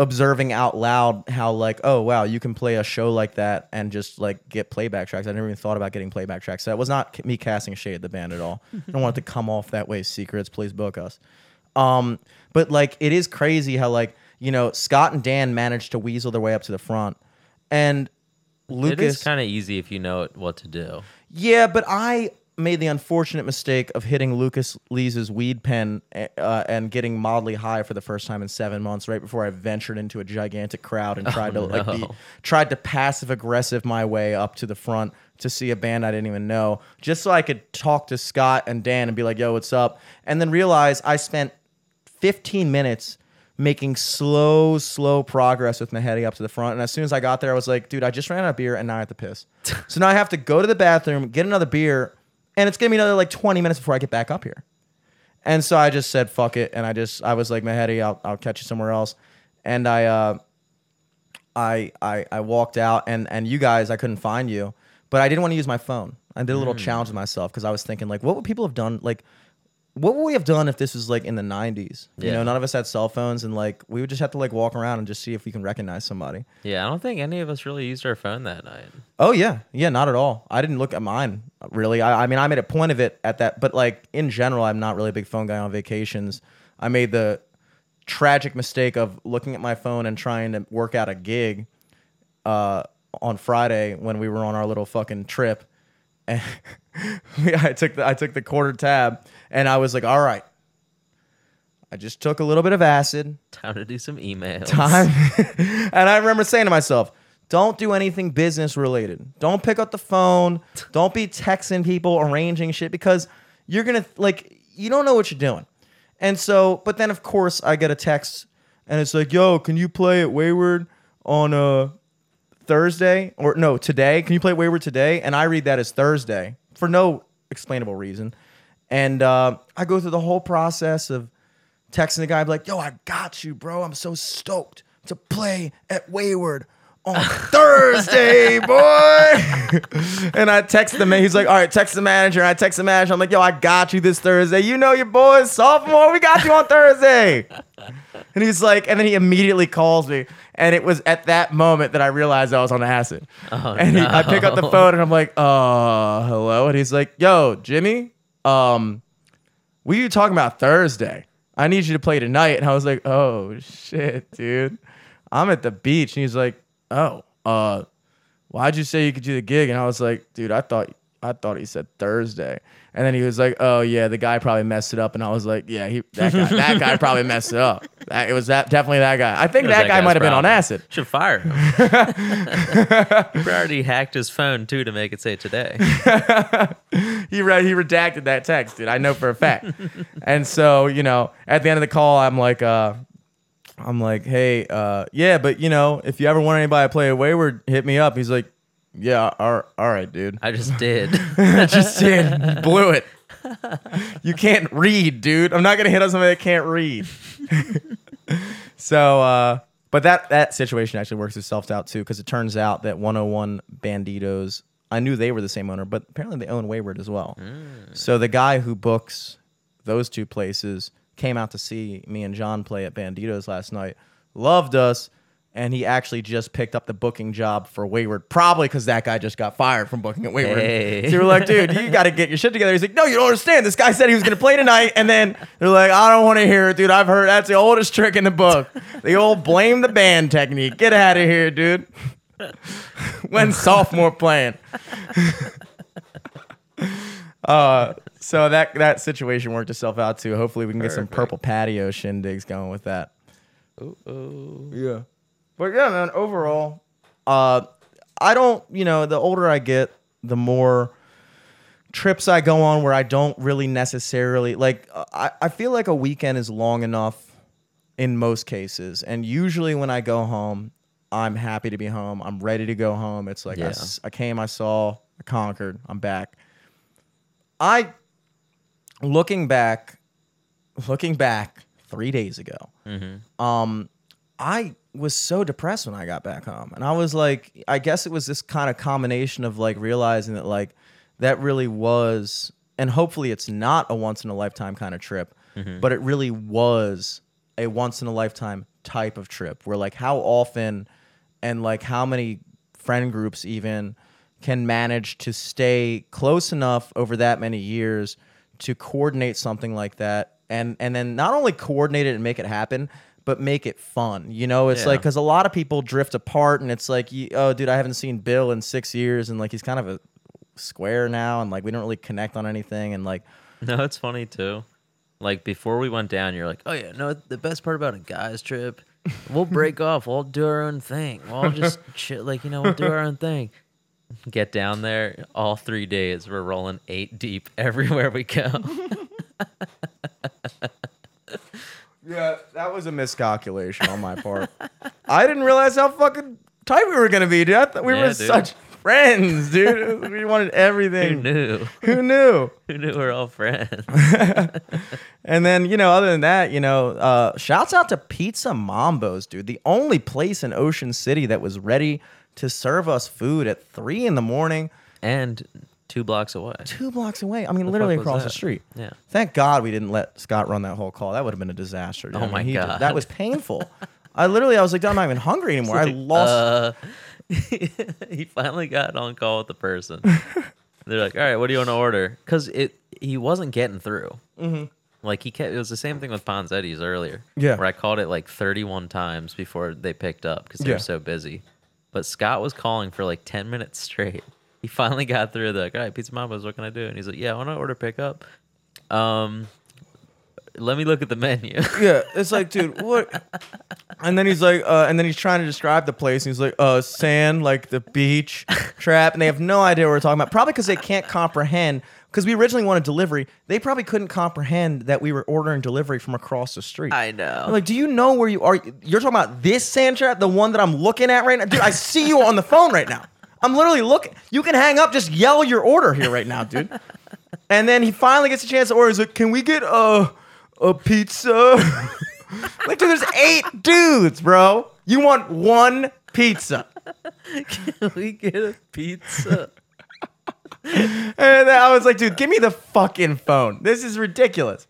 observing out loud how like, oh wow, you can play a show like that and just like get playback tracks. I never even thought about getting playback tracks. That was not me casting shade at the band at all. I don't want it to come off that way. Seacrets, please book us. Um, but like it is crazy how like you know Scott and Dan managed to weasel their way up to the front, and Lucas. It is kind of easy if you know what to do. Yeah, but I made the unfortunate mistake of hitting Lucas Lees's weed pen uh, and getting mildly high for the first time in seven months, right before I ventured into a gigantic crowd and tried to like be, tried to passive aggressive my way up to the front to see a band I didn't even know, just so I could talk to Scott and Dan and be like, "Yo, what's up?" And then realize I spent 15 minutes making slow, slow progress with my heading up to the front. And as soon as I got there, I was like, dude, I just ran out of beer and now I have to piss. so now I have to go to the bathroom, get another beer, and it's gonna be another like 20 minutes before I get back up here. And so I just said, fuck it. And I just, I was like, Mahedi, I'll, I'll catch you somewhere else. And I, uh, I, I, I walked out and, and you guys, I couldn't find you, but I didn't want to use my phone. I did a little challenge with myself because I was thinking like, what would people have done? Like, what would we have done if this was like in the 90s? You Yeah. know, none of us had cell phones and like we would just have to like walk around and just see if we can recognize somebody. Yeah, I don't think any of us really used our phone that night. Oh yeah, yeah, not at all. I didn't look at mine really. I, I mean, I made a point of it at that, but like in general, I'm not really a big phone guy on vacations. I made the tragic mistake of looking at my phone and trying to work out a gig uh, on Friday when we were on our little fucking trip. And I took the I took the quarter tab and I was like, all right. I just took a little bit of acid. Time to do some emails. Time. and I remember saying to myself, don't do anything business related. Don't pick up the phone. Don't be texting people, arranging shit because you're going to, like, you don't know what you're doing. And so, but then of course, I get a text and it's like, yo, can you play at Wayward on a Thursday? Or no, today? Can you play at Wayward today? And I read that as Thursday for no explainable reason. And uh, I go through the whole process of texting the guy, like, yo, I got you, bro. I'm so stoked to play at Wayward on Thursday, boy. and I text the man. He's like, all right, text the manager. And I text the manager. I'm like, yo, I got you this Thursday. You know your boys, sophomore. We got you on Thursday. And he's like, and then he immediately calls me. And it was at that moment that I realized I was on acid. Oh, and he, I pick up the phone and I'm like, uh, hello. And he's like, yo, Jimmy, um, are you talking about Thursday? I need you to play tonight. And I was like, oh shit, dude. I'm at the beach. And he's like, oh, uh, why'd you say you could do the gig? And I was like, dude, I thought I thought he said Thursday. And then he was like, oh yeah, the guy probably messed it up. And I was like, yeah, he that guy, that guy probably messed it up. That, it was that definitely that guy. I think It was that, guy might have been on acid. Should fire him. he already hacked his phone too to make it say today. he read he redacted that text, dude. I know for a fact. and so, you know, at the end of the call, I'm like, uh, I'm like, hey, uh, yeah, but you know, if you ever want anybody to play a wayward, hit me up. He's like, yeah, all, all right, dude. I just did. I just did. You blew it. You can't read, dude. I'm not gonna hit on somebody that can't read. so, uh, but that that situation actually works itself out too, because it turns out that 101 Banditos, I knew they were the same owner, but apparently they own Wayward as well. So the guy who books those two places came out to see me and John play at Banditos last night, loved us, and he actually just picked up the booking job for Wayward, probably because that guy just got fired from booking at Wayward. Hey. So we're like, dude, you got to get your shit together. He's like, no, you don't understand. This guy said he was going to play tonight. And then they're like, I don't want to hear it, dude. I've heard that's the oldest trick in the book. The old blame the band technique. Get out of here, dude. when sophomore playing. uh, so that that situation worked itself out too. Hopefully, we can get some purple patio shindigs going with that. Ooh, ooh. Yeah. But yeah, man, overall, uh I don't, you know, the older I get, the more trips I go on where I don't really necessarily like I, I feel like a weekend is long enough in most cases. And usually when I go home, I'm happy to be home. I'm ready to go home. It's like I Yeah. s I I came, I saw, I conquered, I'm back. I looking back, looking back three days ago, um, I was so depressed when I got back home. And I was like, I guess it was this kind of combination of like realizing that like that really was, and hopefully it's not a once in a lifetime kind of trip, mm-hmm. but it really was a once in a lifetime type of trip where like how often and like how many friend groups even can manage to stay close enough over that many years to coordinate something like that and and then not only coordinate it and make it happen but make it fun you know it's Yeah. like because a lot of people drift apart and it's like you, oh dude i haven't seen bill in six years and like he's kind of a square now and like we don't really connect on anything and like No, it's funny too. Like before we went down, you're like, "Oh yeah, no, the best part about a guys trip, we'll break off, we'll do our own thing, we'll all just chill, like you know, we'll do our own thing." Get down there, all three days, we're rolling eight deep everywhere we go. Yeah, that was a miscalculation on my part. I didn't realize how fucking tight we were gonna be, dude. I thought we Yeah, were dude. such friends, dude. we wanted everything. Who knew? Who knew? Who knew we're all friends? And then, you know, other than that, you know, uh, shouts out to Pizza Mambo's, dude. The only place in Ocean City that was ready to serve us food at three in the morning, and two blocks away. two blocks away. I mean, The literally fuck was across the that? street. Yeah. Thank God we didn't let Scott run that whole call. That would have been a disaster. dude. Oh I mean, my he God. that was painful. I literally, I was like, I'm not even hungry anymore. I lost. Uh, he finally got on call with the person. They're like, "All right, what do you want to order?" Because it he wasn't getting through. Mm-hmm. Like he kept, it was the same thing with Ponzetti's earlier. Yeah. Where I called it like 31 times before they picked up because they Yeah. were so busy. But Scott was calling for like 10 minutes straight. He finally got through the, like, all right, Pizza Mambo's, what can I do? And he's like, yeah, I want to order pickup. Um, let me look at the menu. Yeah, it's like, dude, what? And then he's like, uh, and then he's trying to describe the place. And he's like, uh, sand, like the beach, trap, and they have no idea what we're talking about. Probably because they can't comprehend. Because we originally wanted delivery, they probably couldn't comprehend that we were ordering delivery from across the street. I know. I'm like, do you know where you are? You're talking about this sand trap, the one that I'm looking at right now, dude. I see you on the phone right now. I'm literally looking. You can hang up, just yell your order here right now, dude. And then he finally gets a chance to order. He's like, "Can we get a a pizza?" like, dude, there's eight dudes, bro. You want one pizza? Can we get a pizza? And I was like, dude, give me the fucking phone. This is ridiculous.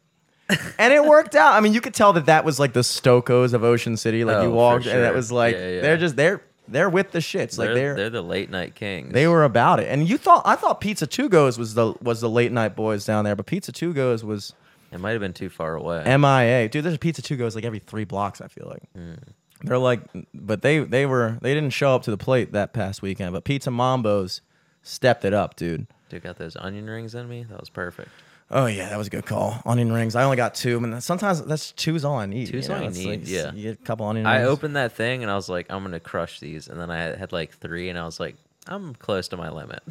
And it worked out. I mean, you could tell that that was like the Stokos of Ocean City. Like Oh, you walked, and it was like Yeah, yeah. they're just they're they're with the shits. Like they're, they're, they're the late night kings. they were about it. And you thought I thought Pizza Tugos was the was the late night boys down there, but Pizza Tugos was It might have been too far away. MIA. Dude, there's a Pizza Tugos like every three blocks. I feel like Hmm. they're like, but they they were they didn't show up to the plate that past weekend. But Pizza Mambo's stepped it up, dude. Dude, got those onion rings in me. That was perfect. Oh yeah, that was a good call. Onion rings. I only got two, and sometimes that's two's all I need. Two's you all you It's need, yeah. You get a couple onion rings. I opened that thing and I was like, I'm gonna crush these, and then I had, like three, and I was like, I'm close to my limit.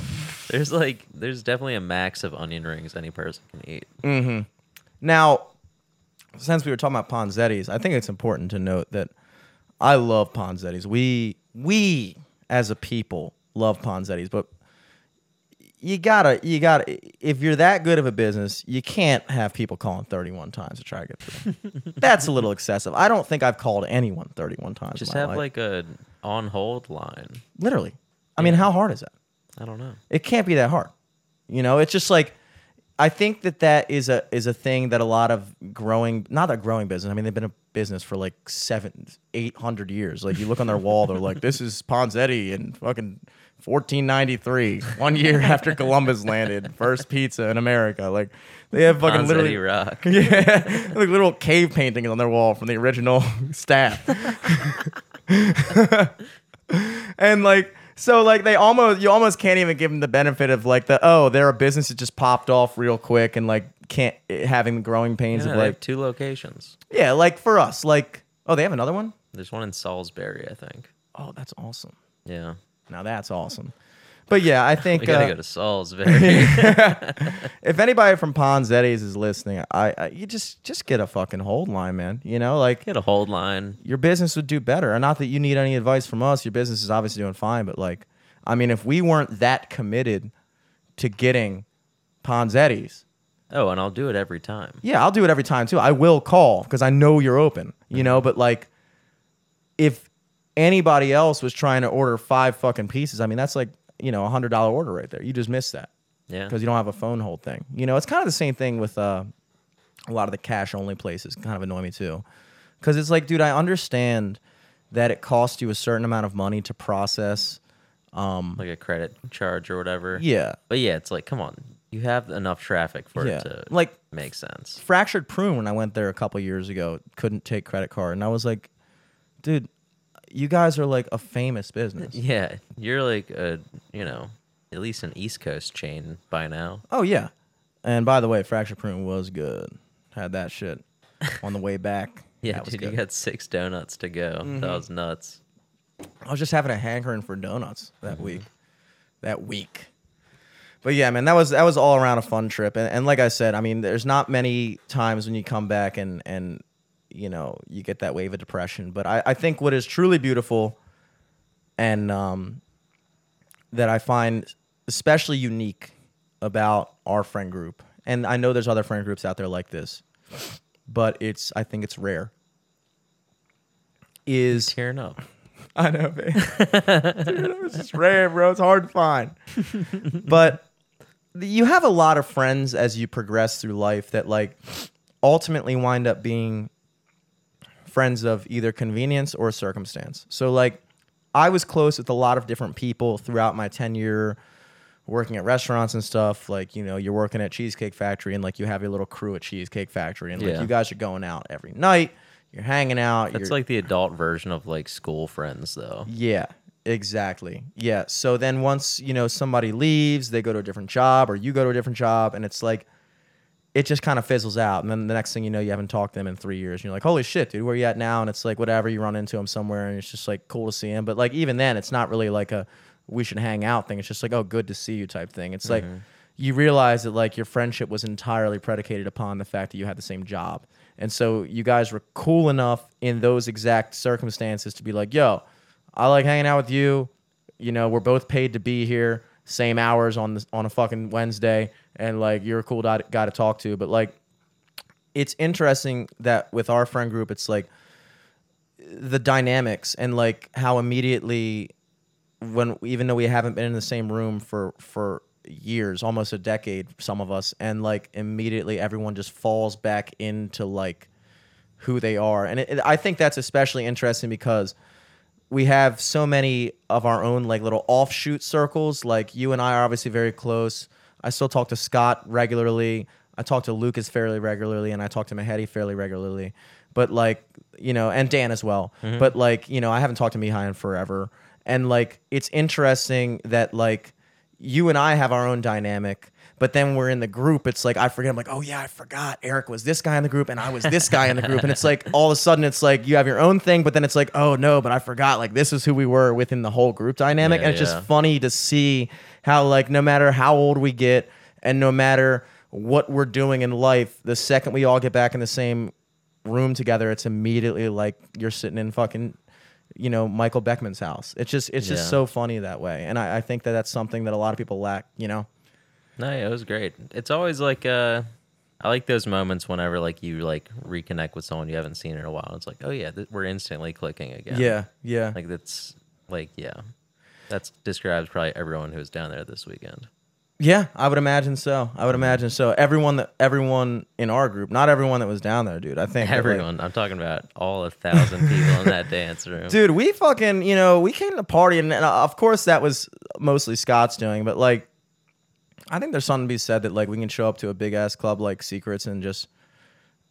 there's like, there's definitely a max of onion rings any person can eat. Mm. Now, since we were talking about Ponzetti's, I think it's important to note that I love Ponzetti's. We we as a people love Ponzetti's, but you gotta you gotta if you're that good of a business, you can't have people calling 31 times to try to get through. That's a little excessive. I don't think I've called anyone 31 times. in Just my have life. like a on hold line. literally. I mean, how hard is that? I don't know. It can't be that hard. You know, it's just like I think that that is a is a thing that a lot of growing not a growing business. I mean, they've been a business for like seven, eight hundred years. Like you look on their wall, they're like, "This is Ponzetti and fucking 1493, one year after Columbus landed, first pizza in America." Like they have fucking Ponzetti literally rock. yeah, like little cave paintings on their wall from the original staff. and like so like they almost you almost can't even give them the benefit of like the oh they're a business that just popped off real quick and like can't eh, having the growing pains Yeah, of like two locations. yeah like for us like oh they have another one There's one in Salisbury, I think. oh that's awesome Yeah. Now that's awesome but yeah I think We gotta uh, go to Salisbury. if anybody from Ponzetti's is listening I, I you just just get a fucking hold line man you know like Get a hold line. your business would do better. And not that you need any advice from us. Your business is obviously doing fine, but like, I mean, if we weren't that committed to getting Ponzetti's, Oh, and I'll do it every time. yeah, I'll do it every time too. I will call because I know you're open, you know, but like, if anybody else was trying to order five fucking pieces, I mean, that's like, you know, a hundred dollar order right there. You just missed that Yeah. because you don't have a phone hold thing. You know, it's kind of the same thing with uh, a lot of the cash only places. Kind of annoy me too, because it's like, dude, I understand that it costs you a certain amount of money to process. Um, Like a credit charge or whatever. yeah, But yeah, it's like, come on. You have enough traffic for yeah, it to like make sense. fractured prune when I went there a couple years ago couldn't take credit card, and I was like, dude, you guys are like a famous business. Yeah. You're like a, you know, at least an East Coast chain by now. Oh yeah, and by the way, fractured prune was good. Had that shit on the way back. Yeah, dude, you got six donuts to go. That mm-hmm. was nuts. I was just having a hankering for donuts that mm-hmm. week. That week. But yeah, man, that was that was all around a fun trip. And, and like I said, I mean, there's not many times when you come back and and you know you get that wave of depression. But I, I think what is truly beautiful and um, that I find especially unique about our friend group, and I know there's other friend groups out there like this, but it's I think it's rare. Is Tearing up. I know, man. Dude, it's just rare, bro. It's hard to find. but you have a lot of friends as you progress through life that like ultimately wind up being friends of either convenience or circumstance. So like I was close with a lot of different people throughout my 10 year working at restaurants and stuff, like you know, you're working at Cheesecake Factory and like you have your little crew at Cheesecake Factory, and like Yeah. you guys are going out every night. You're hanging out. That's you're, like the adult version of like school friends, though. yeah, exactly. Yeah. So then once, you know, somebody leaves, they go to a different job or you go to a different job and it's like it just kind of fizzles out. And then the next thing you know, you haven't talked to them in three years. And you're like, holy shit, dude, where are you at now? And it's like whatever, you run into them somewhere and it's just like cool to see him. But like even then, it's not really like a we should hang out thing. It's just like, oh, good to see you type thing. It's like mm-hmm. you realize that like your friendship was entirely predicated upon the fact that you had the same job. And so you guys were cool enough in those exact circumstances to be like, yo, I like hanging out with you. You know, we're both paid to be here, same hours on the, on a fucking Wednesday, and like you're a cool guy to talk to. But like, it's interesting that with our friend group, it's like the dynamics and like how immediately when even though we haven't been in the same room for for years, almost a decade, some of us, and like immediately everyone just falls back into like who they are, and it, it- I think that's especially interesting because we have so many of our own like little offshoot circles. Like you and I are obviously very close. I still talk to Scott regularly. I talk to Lucas fairly regularly, and I talk to Mahedi fairly regularly. But like you know, and Dan as well. Mm-hmm. But like you know, I haven't talked to Mihai in forever, and like it's interesting that like you and I have our own dynamic. But then we're in the group. It's like I forget. I'm like, oh yeah, I forgot. Eric was this guy in the group, and I was this guy in the group. And it's like all of a sudden, it's like you have your own thing. But then it's like, oh no, but I forgot. Like this is who we were within the whole group dynamic. Yeah, and it's yeah. just funny to see how like no matter how old we get, and no matter what we're doing in life, the second we all get back in the same room together, it's immediately like you're sitting in fucking, you know, Michael Beckman's house. It's just it's just Yeah. so funny that way, and I, I think that that's something that a lot of people lack. You know. No, yeah, it was great. It's always like uh I like those moments whenever like you like reconnect with someone you haven't seen in a while. It's like, oh yeah, th- we're instantly clicking again. Yeah, yeah. Like that's like yeah, that describes probably everyone who was down there this weekend. Yeah, I would imagine so. I would imagine so. Everyone that everyone in our group, not everyone that was down there, dude. I think that, like- Everyone, I'm talking about all a thousand people in that dance room. dude, we fucking, you know, we came to the party, and, and of course that was mostly Scott's doing, but like, I think there's something to be said that like we can show up to a big ass club like Seacrets and just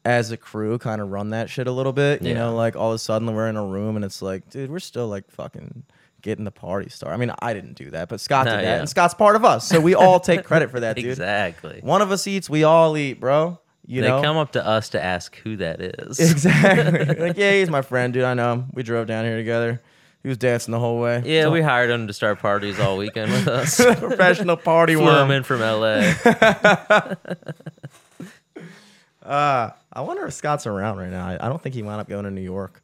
as a crew kind of run that shit a little bit. You Yeah. know, like all of a sudden we're in a room and it's like, dude, we're still like fucking getting the party started. I mean, I didn't do that, but Scott No, did that, yeah. and Scott's part of us, so we all take credit for that, dude. exactly. One of us eats, we all eat, bro. You they know, come up to us to ask who that is. exactly. like, yeah, he's my friend, dude. I know him. We drove down here together. He was dancing the whole way. Yeah, we hired him to start parties all weekend with us. professional party Flew worm. in from LA. Uh, I wonder if Scott's around right now. I, I don't think he wound up going to New York.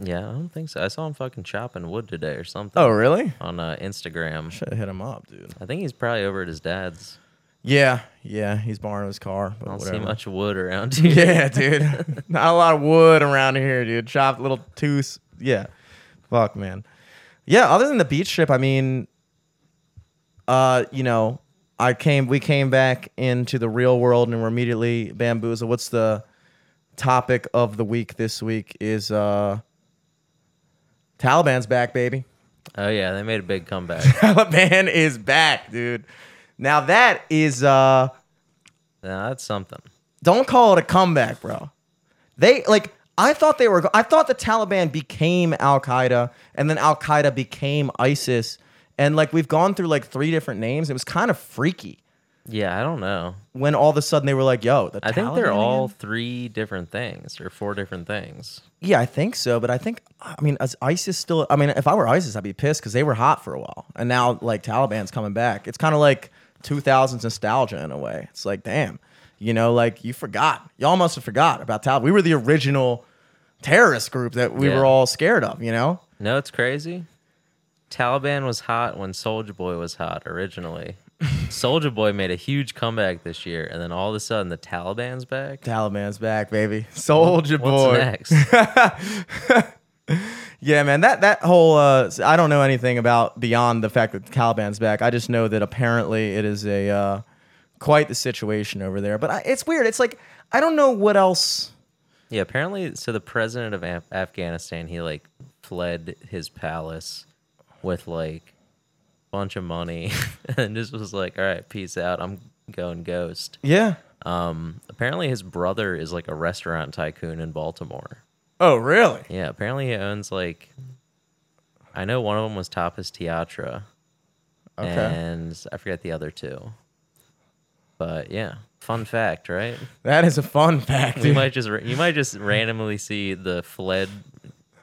Yeah, I don't think so. I saw him fucking chopping wood today or something. Oh, really? On uh, Instagram. Should have hit him up, dude. I think he's probably over at his dad's. Yeah, yeah. He's borrowing his car, but I don't whatever. see much wood around here. Yeah, dude. Not a lot of wood around here, dude. Chopped little tooth. Yeah. Fuck, man. Yeah, other than the beach trip, I mean, uh, you know, I came we came back into the real world and we're immediately bamboozled. What's the topic of the week this week is uh Taliban's back, baby. Oh yeah, they made a big comeback. Taliban is back, dude. Now that is uh now that's something. don't call it a comeback, bro. They like I thought they were I thought the Taliban became Al Qaeda and then Al Qaeda became ISIS and like we've gone through like three different names. It was kind of freaky Yeah, I don't know. when all of a sudden they were like, "Yo, the I think they're Taliban all again? three different things or four different things. Yeah, I think so, but I think I mean, as ISIS still I mean, if I were ISIS, I'd be pissed cuz they were hot for a while. And now like Taliban's coming back. It's kind of like 2000s nostalgia in a way. It's like, damn. You know, like you forgot. Y'all must have forgot about Taliban. We were the original terrorist group that we Yeah. were all scared of, you know? No, it's crazy. Taliban was hot when Soldier Boy was hot originally. Soldier Boy made a huge comeback this year, and then all of a sudden the Taliban's back. Taliban's back, baby. Soldier Boy. What's next? Yeah, man. That that whole uh, I don't know anything about beyond the fact that the Taliban's back. I just know that apparently it is a uh, quite the situation over there. But I, it's weird. It's like I don't know what else. Yeah, apparently, so the president of Af- Afghanistan, he like fled his palace with like bunch of money, and just was like, "All right, peace out. I'm going ghost." Yeah. Um, apparently his brother is like a restaurant tycoon in Baltimore. Oh, really? Yeah, apparently he owns like I know one of them was Tapas Teatro. Okay. And I forget the other two. But yeah, fun fact, right? That is a fun fact. Dude. might just you might just randomly see the fled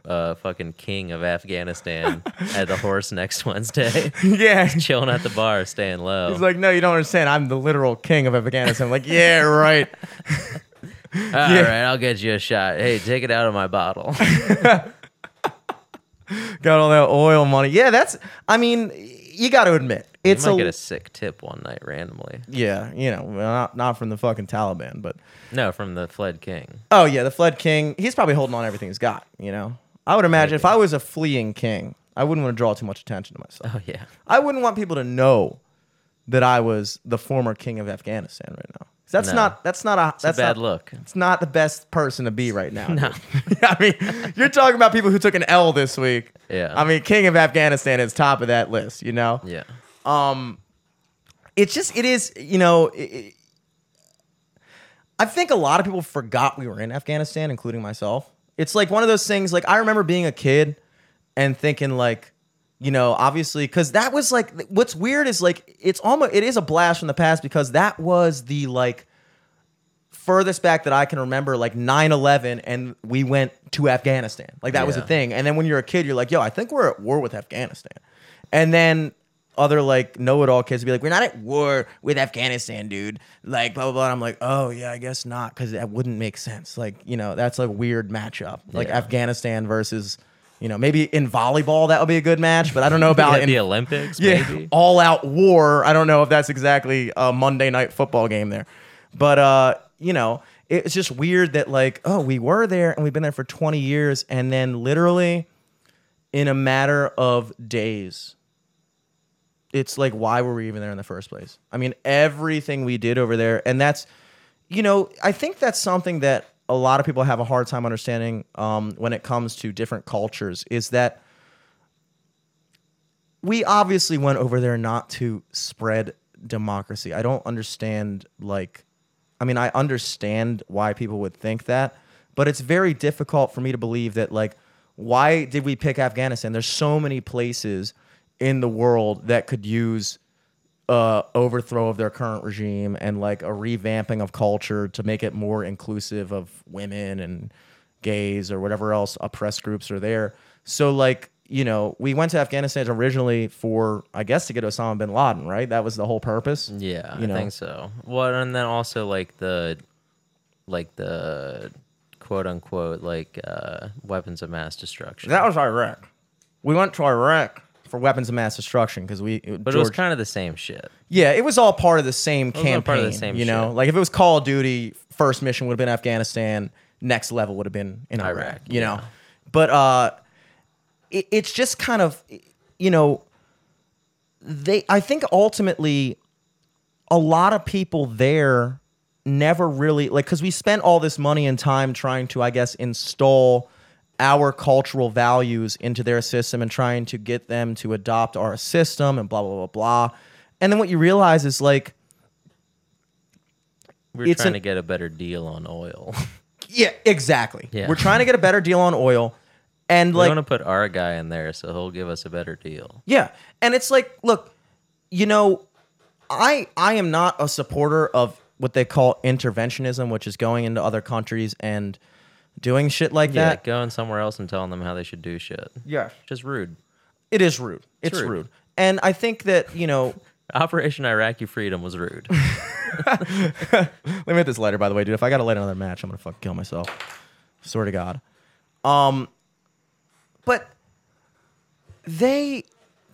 uh fucking king of Afghanistan at the horse next Wednesday, yeah. chilling at the bar, staying low. He's like, no, you don't understand. I'm the literal king of Afghanistan. I'm like, yeah, right. All right, I'll get you a shot. Hey, take it out of my bottle. Got all that oil money. Yeah, that's. I mean, you got to admit, It's it's you might a, get a sick tip one night randomly. yeah, you know, not not from the fucking Taliban, but No, from the fled king. oh yeah, the fled king. He's probably holding on everything he's got. You know, I would imagine if I was a fleeing king, I wouldn't want to draw too much attention to myself. Oh yeah. I wouldn't want people to know that I was the former king of Afghanistan right now. 'Cause That's No. not. That's not a. That's a bad not, look. It's not the best person to be right now. No. dude. I mean, you're talking about people who took an L this week. Yeah. I mean, king of Afghanistan is top of that list. You know. Yeah. Um, it's just it is you know. I think a lot of people forgot we were in Afghanistan, including myself. It's like one of those things. Like I remember being a kid and thinking like, you know, obviously because that was like what's weird is like it's almost it is a blast from the past because that was the like furthest back that I can remember, like 9-11, and we went to Afghanistan. Like that was a Yeah. thing. And then when you're a kid, you're like, yo, I think we're at war with Afghanistan. And then other like know-it-all kids would be like, we're not at war with Afghanistan, dude. Like blah blah blah. And I'm like, oh yeah, I guess not, because that wouldn't make sense. Like you know, that's like a weird matchup. Like Yeah. Afghanistan versus, you know, maybe in volleyball that would be a good match, but I don't know about in the Olympics, yeah, maybe. all out war. I don't know if that's exactly a Monday night football game there, but uh, you know, it's just weird that like, oh, we were there and we've been there for 20 years, and then literally in a matter of days, it's like, why were we even there in the first place? I mean, everything we did over there, and that's, you know, I think that's something that a lot of people have a hard time understanding um, when it comes to different cultures is that we obviously went over there not to spread democracy. I don't understand like I mean I understand why people would think that, but it's very difficult for me to believe that like why did we pick Afghanistan? There's so many places in the world that could use uh, overthrow of their current regime and like a revamping of culture to make it more inclusive of women and gays or whatever else oppressed groups are there. So like you know, we went to Afghanistan originally for I guess to get Osama bin Laden, right? That was the whole purpose. Yeah, You I think so. Well, and then also like the, like the, quote unquote like uh, weapons of mass destruction. That was Iraq. We went to Iraq for weapons of mass destruction because we. but it was kind of the same shit. Yeah, it was all part of the same was all campaign. part of the same you know, shit. like if it was Call of Duty, first mission would have been Afghanistan, next level would have been in Iraq. Iraq, you know, yeah. but uh, it, it's just kind of, you know, they. I think ultimately, a lot of people there never really like because we spent all this money and time trying to, I guess, install our cultural values into their system and trying to get them to adopt our system and blah blah blah blah. And then what you realize is like, We're trying an- to get a better deal on oil. yeah, exactly. Yeah. We're trying to get a better deal on oil, and like we like, want to put our guy in there so he'll give us a better deal. Yeah. And it's like, look, you know, I I am not a supporter of what they call interventionism, which is going into other countries and doing shit like Yeah, that. going somewhere else and telling them how they should do shit. Yeah. Just rude. It is rude. It's, rude. rude. And I think that, you know, Operation Iraqi Freedom was rude. let me hit this lighter, by the way, dude. If I gotta light another match, I'm gonna fucking kill myself. Swear to God. Um, but they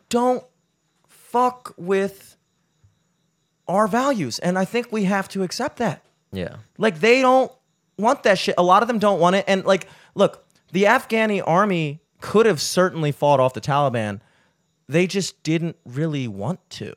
don't fuck with our values, and I think we have to accept that. yeah. Like they don't want that shit. A lot of them don't want it. And like, look, the Afghani army could have certainly fought off the Taliban. They just didn't really want to.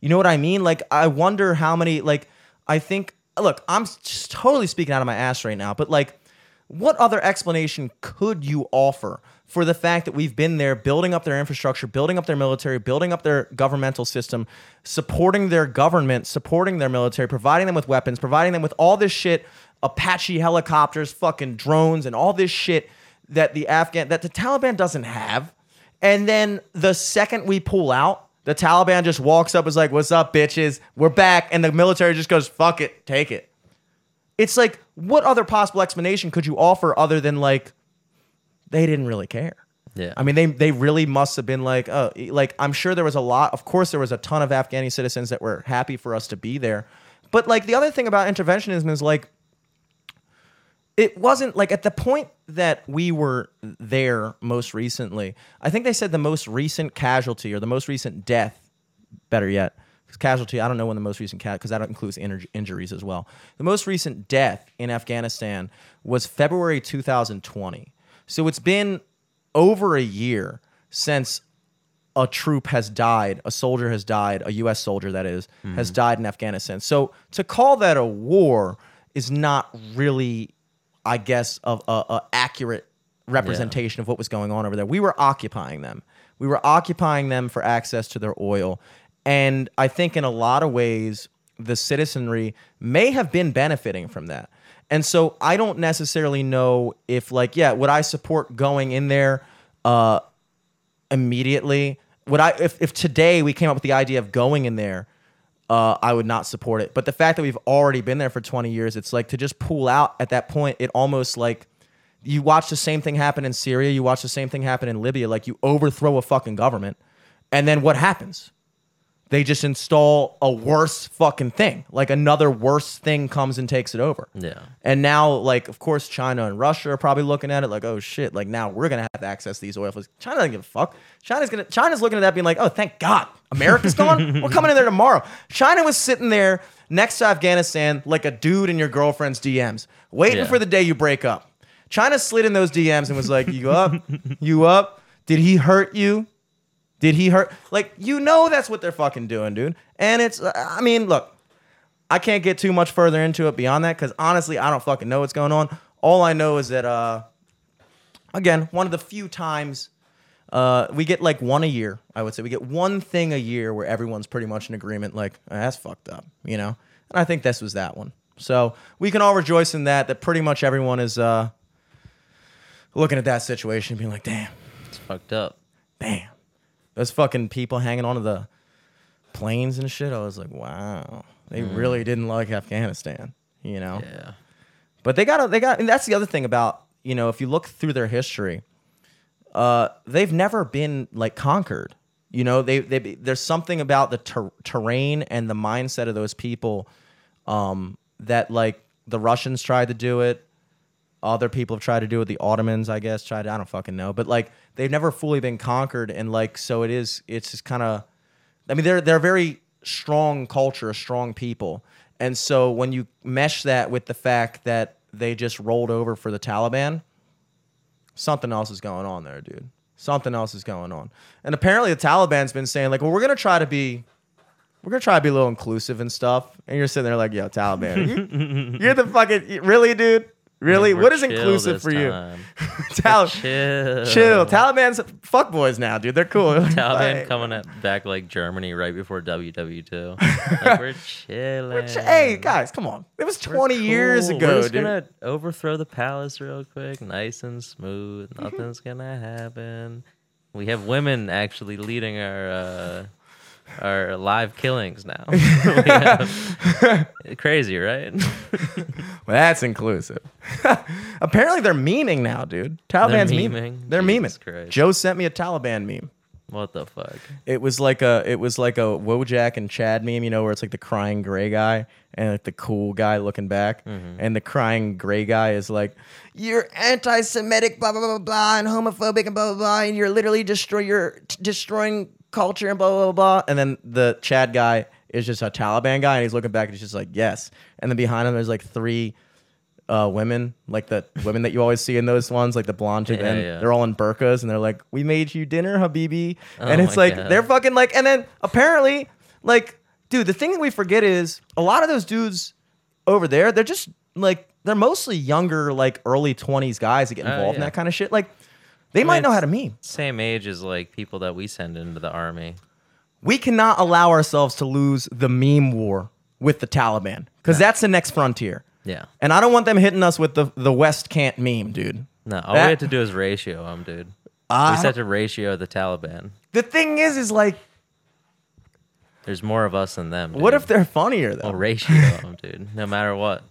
You know what I mean? Like, I wonder how many. Like, I think. Look, I'm just totally speaking out of my ass right now, but like, what other explanation could you offer for the fact that we've been there building up their infrastructure, building up their military, building up their governmental system, supporting their government, supporting their military, providing them with weapons, providing them with all this shit, Apache helicopters, fucking drones, and all this shit that the Afghan that the Taliban doesn't have. And then the second we pull out, the Taliban just walks up, is like, "What's up, bitches? We're back," and the military just goes, "Fuck it, take it." It's like, what other possible explanation could you offer other than like, they didn't really care? Yeah. I mean, they they really must have been like, oh, like I'm sure there was a lot. Of course, there was a ton of Afghani citizens that were happy for us to be there, but like the other thing about interventionism is like, it wasn't like at the point that we were there most recently. I think they said the most recent casualty or the most recent death, better yet, casualty. I don't know when the most recent cat because that includes injur- injuries as well. The most recent death in Afghanistan was February 2020. So it's been over a year since a troop has died, a soldier has died, a U.S. soldier that is, has hmm. died in Afghanistan. So to call that a war is not really, I guess, of a, a accurate representation of what was going on over there. We were occupying them. We were occupying them for access to their oil, and I think in a lot of ways the citizenry may have been benefiting from that. And so I don't necessarily know if like yeah, would I support going in there uh immediately. Would I if if today we came up with the idea of going in there, uh, I would not support it. But the fact that we've already been there for 20 years, it's like to just pull out at that point, it almost like you watch the same thing happen in Syria, you watch the same thing happen in Libya, like you overthrow a fucking government, and then what happens? They just install a worse fucking thing. Like another worse thing comes and takes it over. Yeah. And now, like, of course, China and Russia are probably looking at it like, oh shit, like now we're gonna have to access these oil fields. China doesn't give a fuck. China's gonna China's looking at that being like, oh, thank God, America's gone. we're coming in there tomorrow. China was sitting there next to Afghanistan like a dude in your girlfriend's DMs, waiting Yeah. for the day you break up. China slid in those DMs and was like, you up? you up? Did he hurt you? Did he hurt? Like, you know, that's what they're fucking doing, dude. And it's, I mean, look, I can't get too much further into it beyond that because honestly, I don't fucking know what's going on. All I know is that, uh, again, one of the few times uh, we get like one a year, I would say. We get one thing a year where everyone's pretty much in agreement, like, "Ah, that's fucked up, you know? And I think this was that one. So we can all rejoice in that, that pretty much everyone is uh, looking at that situation and being like, damn, It's fucked up. damn. Those fucking people hanging onto the planes and shit. I was like, wow, they really didn't like Afghanistan, you know? Yeah. But they got, they got, and that's the other thing about, you know, if you look through their history, uh, they've never been like conquered. You know, they, they, there's something about the ter- terrain and the mindset of those people um, that like the Russians tried to do it. Other people have tried to do it. The Ottomans, I guess, tried. I don't fucking know, but like they've never fully been conquered, and like so it is. It's just kind of. I mean, they're they're very strong culture, strong people, and so when you mesh that with the fact that they just rolled over for the Taliban, something else is going on there, dude. Something else is going on, and apparently the Taliban's been saying like, well, we're gonna try to be we're gonna try to be a little inclusive and stuff. And you're sitting there like, yo, Taliban, you, you're the fucking really, dude. Really, We're what is inclusive for you? Tal- Chill. chill. Taliban's fuck boys now, dude. They're cool. Taliban Like, coming at, back like Germany right before WW2. Like, we're chilling. we're ch- hey guys, come on. It was 20 years ago, We're just dude. gonna overthrow the palace real quick, nice and smooth. Nothing's gonna happen. We have women actually leading our uh, our live killings now. Have- crazy, right? Well, that's inclusive. Apparently, they're memeing now, dude. Taliban's They're memeing. memeing? They're Jesus memeing. Christ. Joe sent me a Taliban meme. what the fuck? It was like a it was like a Wojak and Chad meme, you know, where it's like the crying gray guy and like the cool guy looking back, mm-hmm. and the crying gray guy is like, "You're anti-Semitic, blah blah blah blah, and homophobic and blah blah blah, and you're literally destroy you're t- destroying culture and blah blah blah blah." And then the Chad guy is just a Taliban guy, and he's looking back and he's just like, "Yes." And then behind him, there's like three uh, women, like the women that you always see in those ones, like the blonde chick, Yeah, and yeah. they're all in burqas, and they're like, "We made you dinner, Habibi," and Oh it's like God. they're fucking like, and then apparently, like, dude, the thing that we forget is a lot of those dudes over there, they're just like they're mostly younger, like early twenties guys that get Oh, involved in yeah. that kind of shit. Like they might mean, know how to meme. Same age as like people that we send into the army. We cannot allow ourselves to lose the meme war with the Taliban because that's the next frontier. Yeah. And I don't want them hitting us with the the West can't meme, dude. No, all That- we have to do is ratio them, dude. I we just have to ratio the Taliban. The thing is, is like, There's more of us than them. what if they're funnier though? We'll ratio them, dude? No matter what.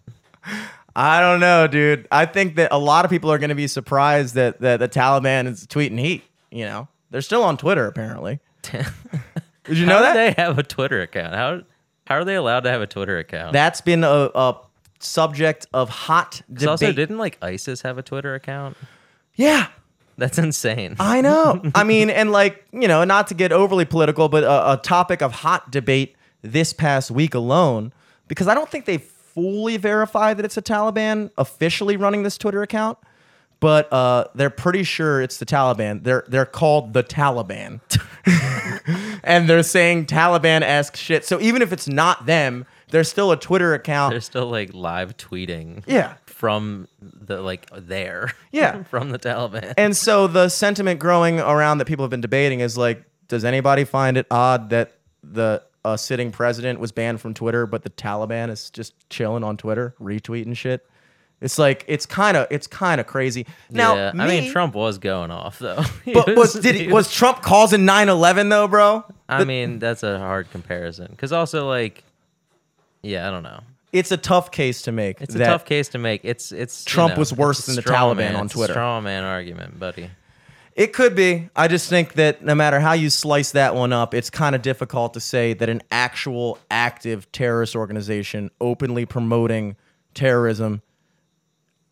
I don't know, dude. I think that a lot of people are going to be surprised that, that the Taliban is tweeting heat. You know, they're still on Twitter apparently. Did you know How that? they have a Twitter account? How how are they allowed to have a Twitter account? That's been a, a subject of hot 'Cause debate. also, didn't like ISIS have a Twitter account? yeah, That's insane. I know. I mean, and like, you know, not to get overly political, but a, a topic of hot debate this past week alone, because I don't think they fully verify that it's a Taliban officially running this Twitter account, but uh, they're pretty sure it's the Taliban. They're they're called the Taliban, and they're saying Taliban-esque shit. So even if it's not them, there's still a Twitter account. They're still like live tweeting. yeah. From the like there. Yeah. from the Taliban. And so the sentiment growing around that people have been debating is like, does anybody find it odd that the uh, sitting president was banned from Twitter, but the Taliban is just chilling on Twitter, retweeting shit? It's like it's kind of it's kind of crazy. Now, yeah, me, I mean, Trump was going off though. He but was did he, was Trump causing 9/11 though, bro? I mean, that's a hard comparison because also like, yeah, I don't know. It's a tough case to make. It's a tough case to make. It's it's you Trump know, was worse than the Taliban man. on a Twitter. straw man argument, buddy. It could be. I just think that no matter how you slice that one up, it's kind of difficult to say that an actual active terrorist organization openly promoting terrorism,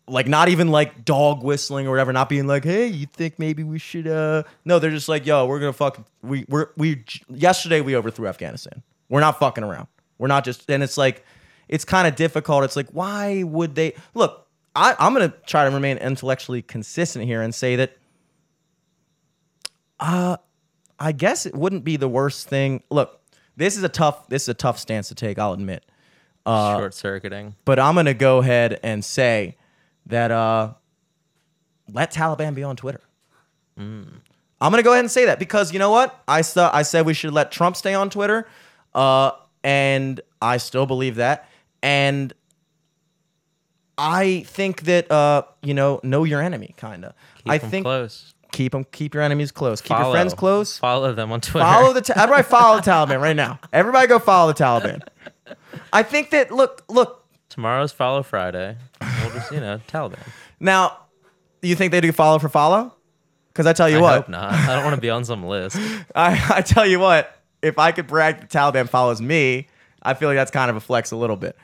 like not even like dog whistling or whatever, not being like, "Hey, you think maybe we should?" uh No, they're just like, "Yo, we're gonna fuck. We we're we yesterday we overthrew Afghanistan. We're not fucking around. We're not just." And it's like, it's kind of difficult. It's like, why would they look? I, I'm gonna try to remain intellectually consistent here and say that I guess it wouldn't be the worst thing. Look, this is a tough this is a tough stance to take, I'll admit. Uh, Short circuiting. But I'm gonna go ahead and say that uh let Taliban be on Twitter. I'm gonna go ahead and say that because you know what? I saw I said we should let Trump stay on Twitter. Uh and I still believe that. And I think that uh, you know, know your enemy, kinda. Keep I think close. Keep them keep your enemies close. Keep your friends close. Follow them on Twitter. Follow the ta- everybody follow the Taliban right now. Everybody go follow the Taliban. I think that look look Tomorrow's Follow Friday. We'll just you know Taliban. now. You think they do follow for follow? Because I tell you I what, hope not. I don't want to be on some list. I, I tell you what, if I could brag the Taliban follows me, I feel like that's kind of a flex a little bit.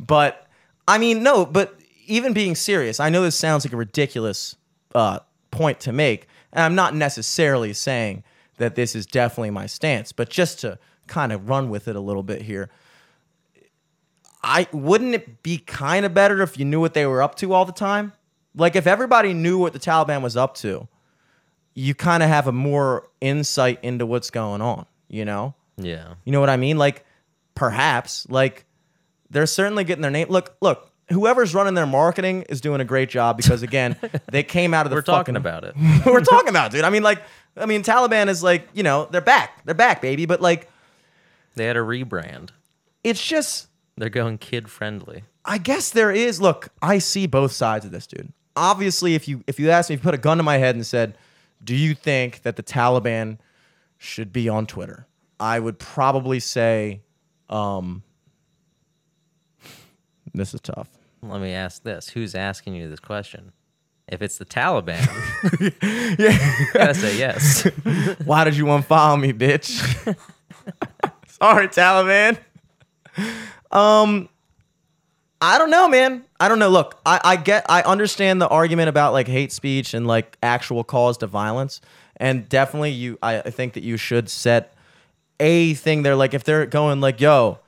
But I mean, no, but even being serious, I know this sounds like a ridiculous uh, point to make, and I'm not necessarily saying that this is definitely my stance, but just to kind of run with it a little bit here. I wouldn't it be kind of better if you knew what they were up to all the time? Like if everybody knew what the Taliban was up to, you kind of have a more insight into what's going on, you know? Yeah. You know what I mean? Like perhaps like they're certainly getting their name. Look, look, whoever's running their marketing is doing a great job because again, they came out of the We're talking about it. we're talking about, it, dude. I mean like I mean Taliban is like, you know, they're back. They're back, baby, but like They had a rebrand. it's just They're going kid friendly. I guess there is. Look, I see both sides of this, dude. Obviously, if you if you asked me, if you put a gun to my head and said, "Do you think that the Taliban should be on Twitter?" I would probably say, um, "This is tough." Let me ask this: Who's asking you this question? If it's the Taliban, Yeah. gotta say yes. Why did you unfollow me, bitch? Sorry, Taliban. Um, I don't know, man. I don't know. Look, I, I get, I understand the argument about like hate speech and like actual cause to violence, and definitely you. I, I think that you should set a thing there. Like if they're going like, "Yo,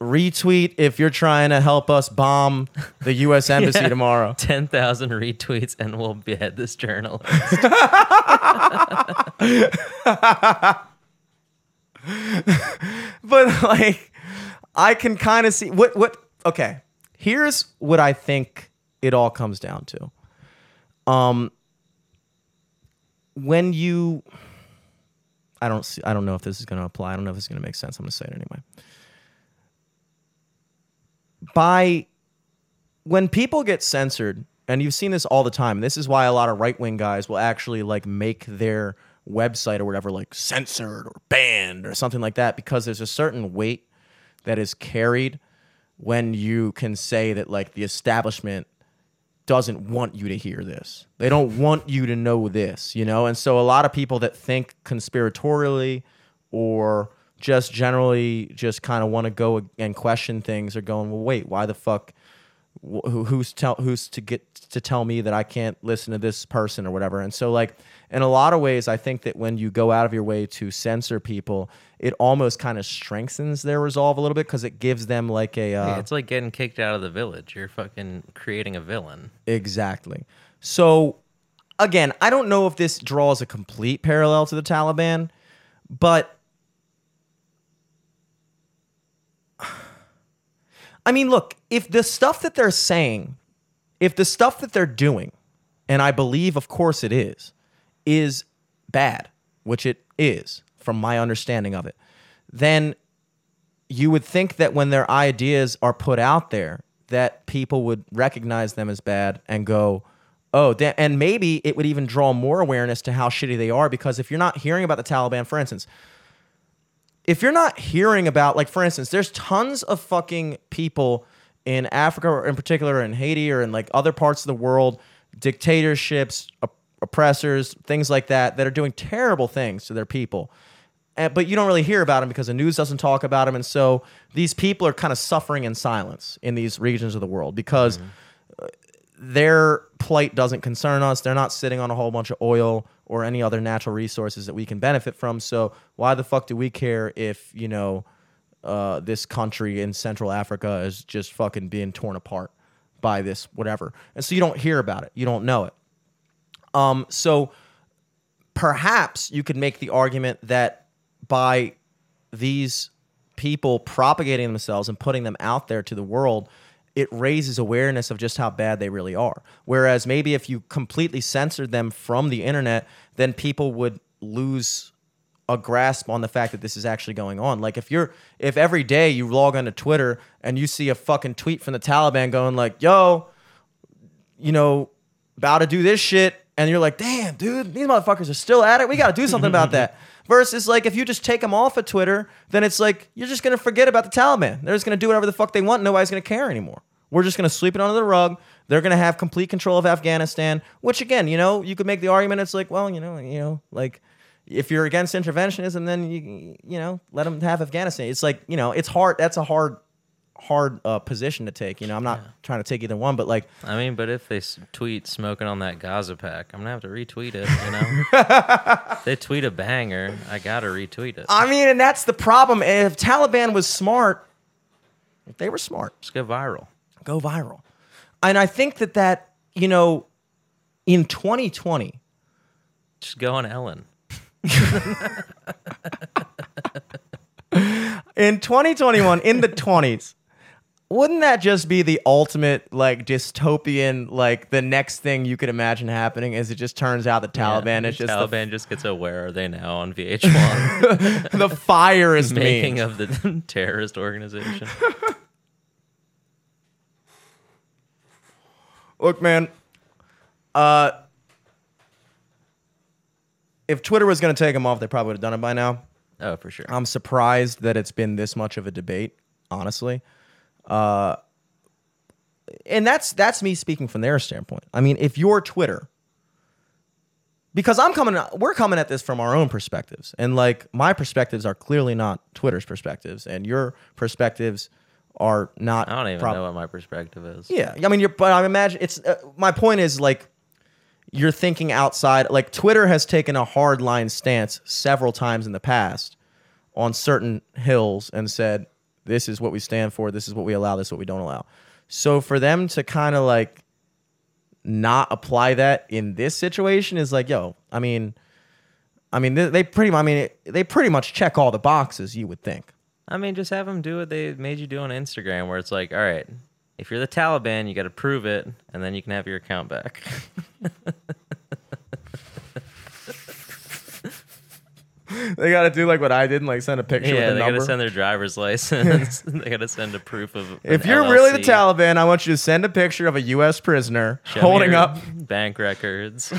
retweet if you're trying to help us bomb the U.S. embassy Yeah. tomorrow." Ten thousand retweets, and we'll behead this journalist. but like I can kind of see what what okay. here's what I think it all comes down to. Um, when you, I don't see, I don't know if this is going to apply. I don't know if it's going to make sense. I'm going to say it anyway. By when people get censored, and you've seen this all the time. This is why a lot of right wing guys will actually like make their website or whatever like censored or banned or something like that because there's a certain weight that is carried when you can say that like the establishment doesn't want you to hear this. They don't want you to know this, you know? And so a lot of people that think conspiratorially or just generally just kind of want to go and question things or going, "Well, wait, why the fuck wh- who, who's tell who's to get to tell me that I can't listen to this person or whatever?" And so like in a lot of ways, I think that when you go out of your way to censor people, it almost kind of strengthens their resolve a little bit because it gives them like a uh, Yeah, it's like getting kicked out of the village. You're fucking creating a villain. Exactly. So, again, I don't know if this draws a complete parallel to the Taliban, but I mean, look, if the stuff that they're saying, if the stuff that they're doing, and I believe, of course, it is, is bad, which it is from my understanding of it, then you would think that when their ideas are put out there, that people would recognize them as bad and go, oh, and maybe it would even draw more awareness to how shitty they are. Because if you're not hearing about the Taliban, for instance, if you're not hearing about, like, for instance, there's tons of fucking people in Africa, or in particular in Haiti or in like other parts of the world, dictatorships, op- oppressors, things like that, that are doing terrible things to their people. And, but you don't really hear about them because the news doesn't talk about them. And so these people are kind of suffering in silence in these regions of the world because uh, their plight doesn't concern us. They're not sitting on a whole bunch of oil or any other natural resources that we can benefit from. So why the fuck do we care if, you know, uh, this country in Central Africa is just fucking being torn apart by this whatever? And so you don't hear about it. You don't know it. Um, so perhaps you could make the argument that by these people propagating themselves and putting them out there to the world, it raises awareness of just how bad they really are. Whereas maybe if you completely censored them from the internet, then people would lose a grasp on the fact that this is actually going on. Like if you're if every day you log onto Twitter and you see a fucking tweet from the Taliban going like, "Yo, you know, about to do this shit," and you're like, "Damn, dude, these motherfuckers are still at it. We got to do something about that." Versus like if you just take them off of Twitter, then it's like you're just gonna forget about the Taliban. They're just gonna do whatever the fuck they want. Nobody's gonna care anymore. We're just gonna sweep it under the rug. They're gonna have complete control of Afghanistan. Which again, you know, you could make the argument. It's like, well, you know, you know, like if you're against interventionism, then you you know let them have Afghanistan. It's like you know, it's hard. That's a hard hard uh, position to take. You know, I'm not trying to take either one, but like I mean, but if they s- tweet smoking on that Gaza pack, I'm gonna have to retweet it. You know, they tweet a banger, I gotta retweet it. I mean, and that's the problem. If Taliban was smart, if they were smart, Just go viral. go viral. And I think that that you know, in 2020, Just go on Ellen. in 2021, in the 20s. Wouldn't that just be the ultimate like dystopian like the next thing you could imagine happening is it just turns out the Taliban Yeah, is just Taliban just gets a "Where are they now?" on VH1, the, the fire is making of the terrorist organization. Look, man. Uh, if Twitter was going to take them off, they probably would have done it by now. Oh, for sure. I'm surprised that it's been this much of a debate, honestly. Uh, and that's that's me speaking from their standpoint. I mean, if you're Twitter, because I'm coming, we're coming at this from our own perspectives, and like my perspectives are clearly not Twitter's perspectives, and your perspectives are not. I don't even prob- know what my perspective is. yeah, I mean, you're, but I imagine it's. Uh, my point is like, you're thinking outside. Like Twitter has taken a hard line stance several times in the past on certain hills and said, "This is what we stand for. This is what we allow. This is what we don't allow." So for them to kind of like not apply that in this situation is like, yo, I mean, I mean, they, they pretty, I mean, they pretty much check all the boxes. You would think. I mean, just have them do what they made you do on Instagram, where it's like, all right, if you're the Taliban, you got to prove it, and then you can have your account back. They got to do like what I did and like send a picture yeah, with they gotta send their driver's license. they got to send a proof of. if you're really the Taliban, I want you to send a picture of a U.S. prisoner Show holding up. bank records.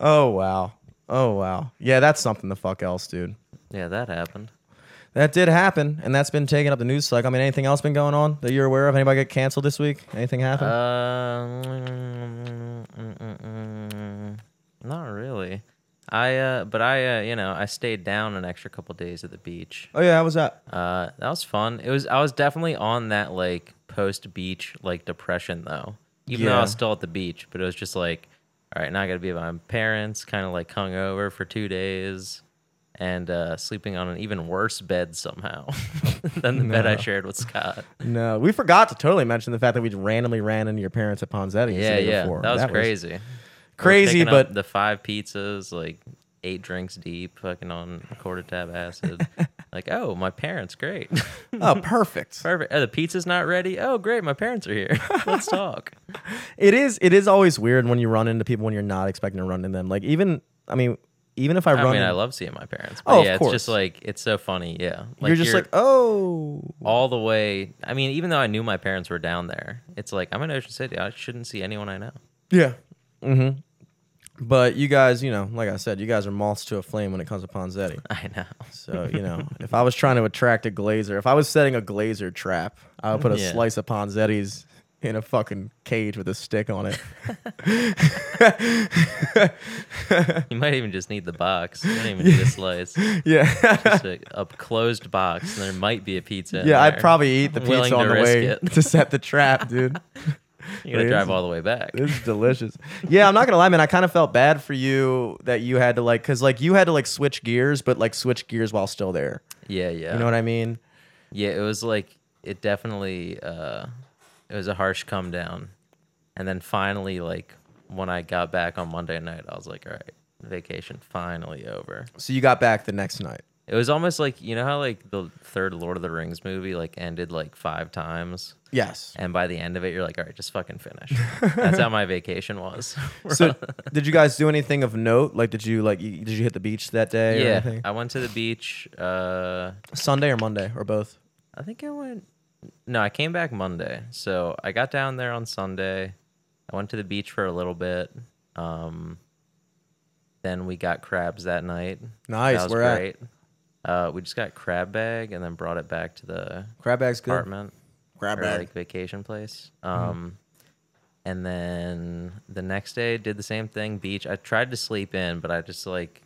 Oh wow. Oh wow. Yeah, that's something the fuck else, dude. yeah, that happened. That did happen, and that's been taking up the news cycle. I mean, anything else been going on that you're aware of? Anybody get canceled this week? Anything happen? Uh, mm, mm, mm, mm, not really. I uh, but I uh, you know I stayed down an extra couple days at the beach. oh yeah, how was that? Uh, that was fun. It was I was definitely on that like post beach like depression though. Even though I was still at the beach, but it was just like, all right, now I got to be with my parents, kind of like hung over for two days, and uh, sleeping on an even worse bed somehow than the bed I shared with Scott. No, we forgot to totally mention the fact that we just randomly ran into your parents at Ponzetti's. the Yeah, yeah, before. that was crazy. We're Crazy, but the five pizzas, like eight drinks deep, fucking on quarter tab acid. like, oh, my parents, great, oh, perfect. perfect. Oh, the pizza's not ready. Oh, great, my parents are here. Let's talk. It is. It is always weird when you run into people when you're not expecting to run into them. Like even, I mean, even if I I run, mean, I love seeing my parents. But Oh, of yeah, it's just like it's so funny. Yeah, like you're just like, oh, all the way. I mean, even though I knew my parents were down there, it's like I'm in Ocean City. I shouldn't see anyone I know. yeah. Mm-hmm. But you guys, you know, like I said, you guys are moths to a flame when it comes to Ponzetti. I know. So, you know, if I was trying to attract a glazer, if I was setting a glazer trap, I would put a Yeah. slice of Ponzetti's in a fucking cage with a stick on it. You might even just need the box. You don't even need a slice. yeah. Just a, a closed box, and there might be a pizza. in yeah, I'd there. probably eat the Willing pizza on to the risk way it. to set the trap, dude. You gotta drive all the way back. This is delicious. Yeah, I'm not gonna lie, man. I kind of felt bad for you that you had to like, cause like you had to like switch gears, but like switch gears while still there. Yeah, yeah. You know what I mean? Yeah, it was like it definitely uh it was a harsh come down. And then finally like when I got back on Monday night, I was like, all right, vacation finally over. So you got back the next night. It was almost like you know how like the third Lord of the Rings movie like ended like five times, Yes. and by the end of it, you're like, all right, just fucking finish. That's how my vacation was. So did you guys do anything of note? Like, did you like, did you hit the beach that day? Or yeah, anything? I went to the beach. Uh, Sunday or Monday or both? I think I went. No, I came back Monday. So I got down there on Sunday. I went to the beach for a little bit. Um, then we got crabs that night. Nice. That was Where at? great. Uh, we just got crab bag and then brought it back to the Crab bag's good. apartment Crab or bag. like vacation place. Mm-hmm. Um, and then the next day did the same thing. Beach. I tried to sleep in, but I just like,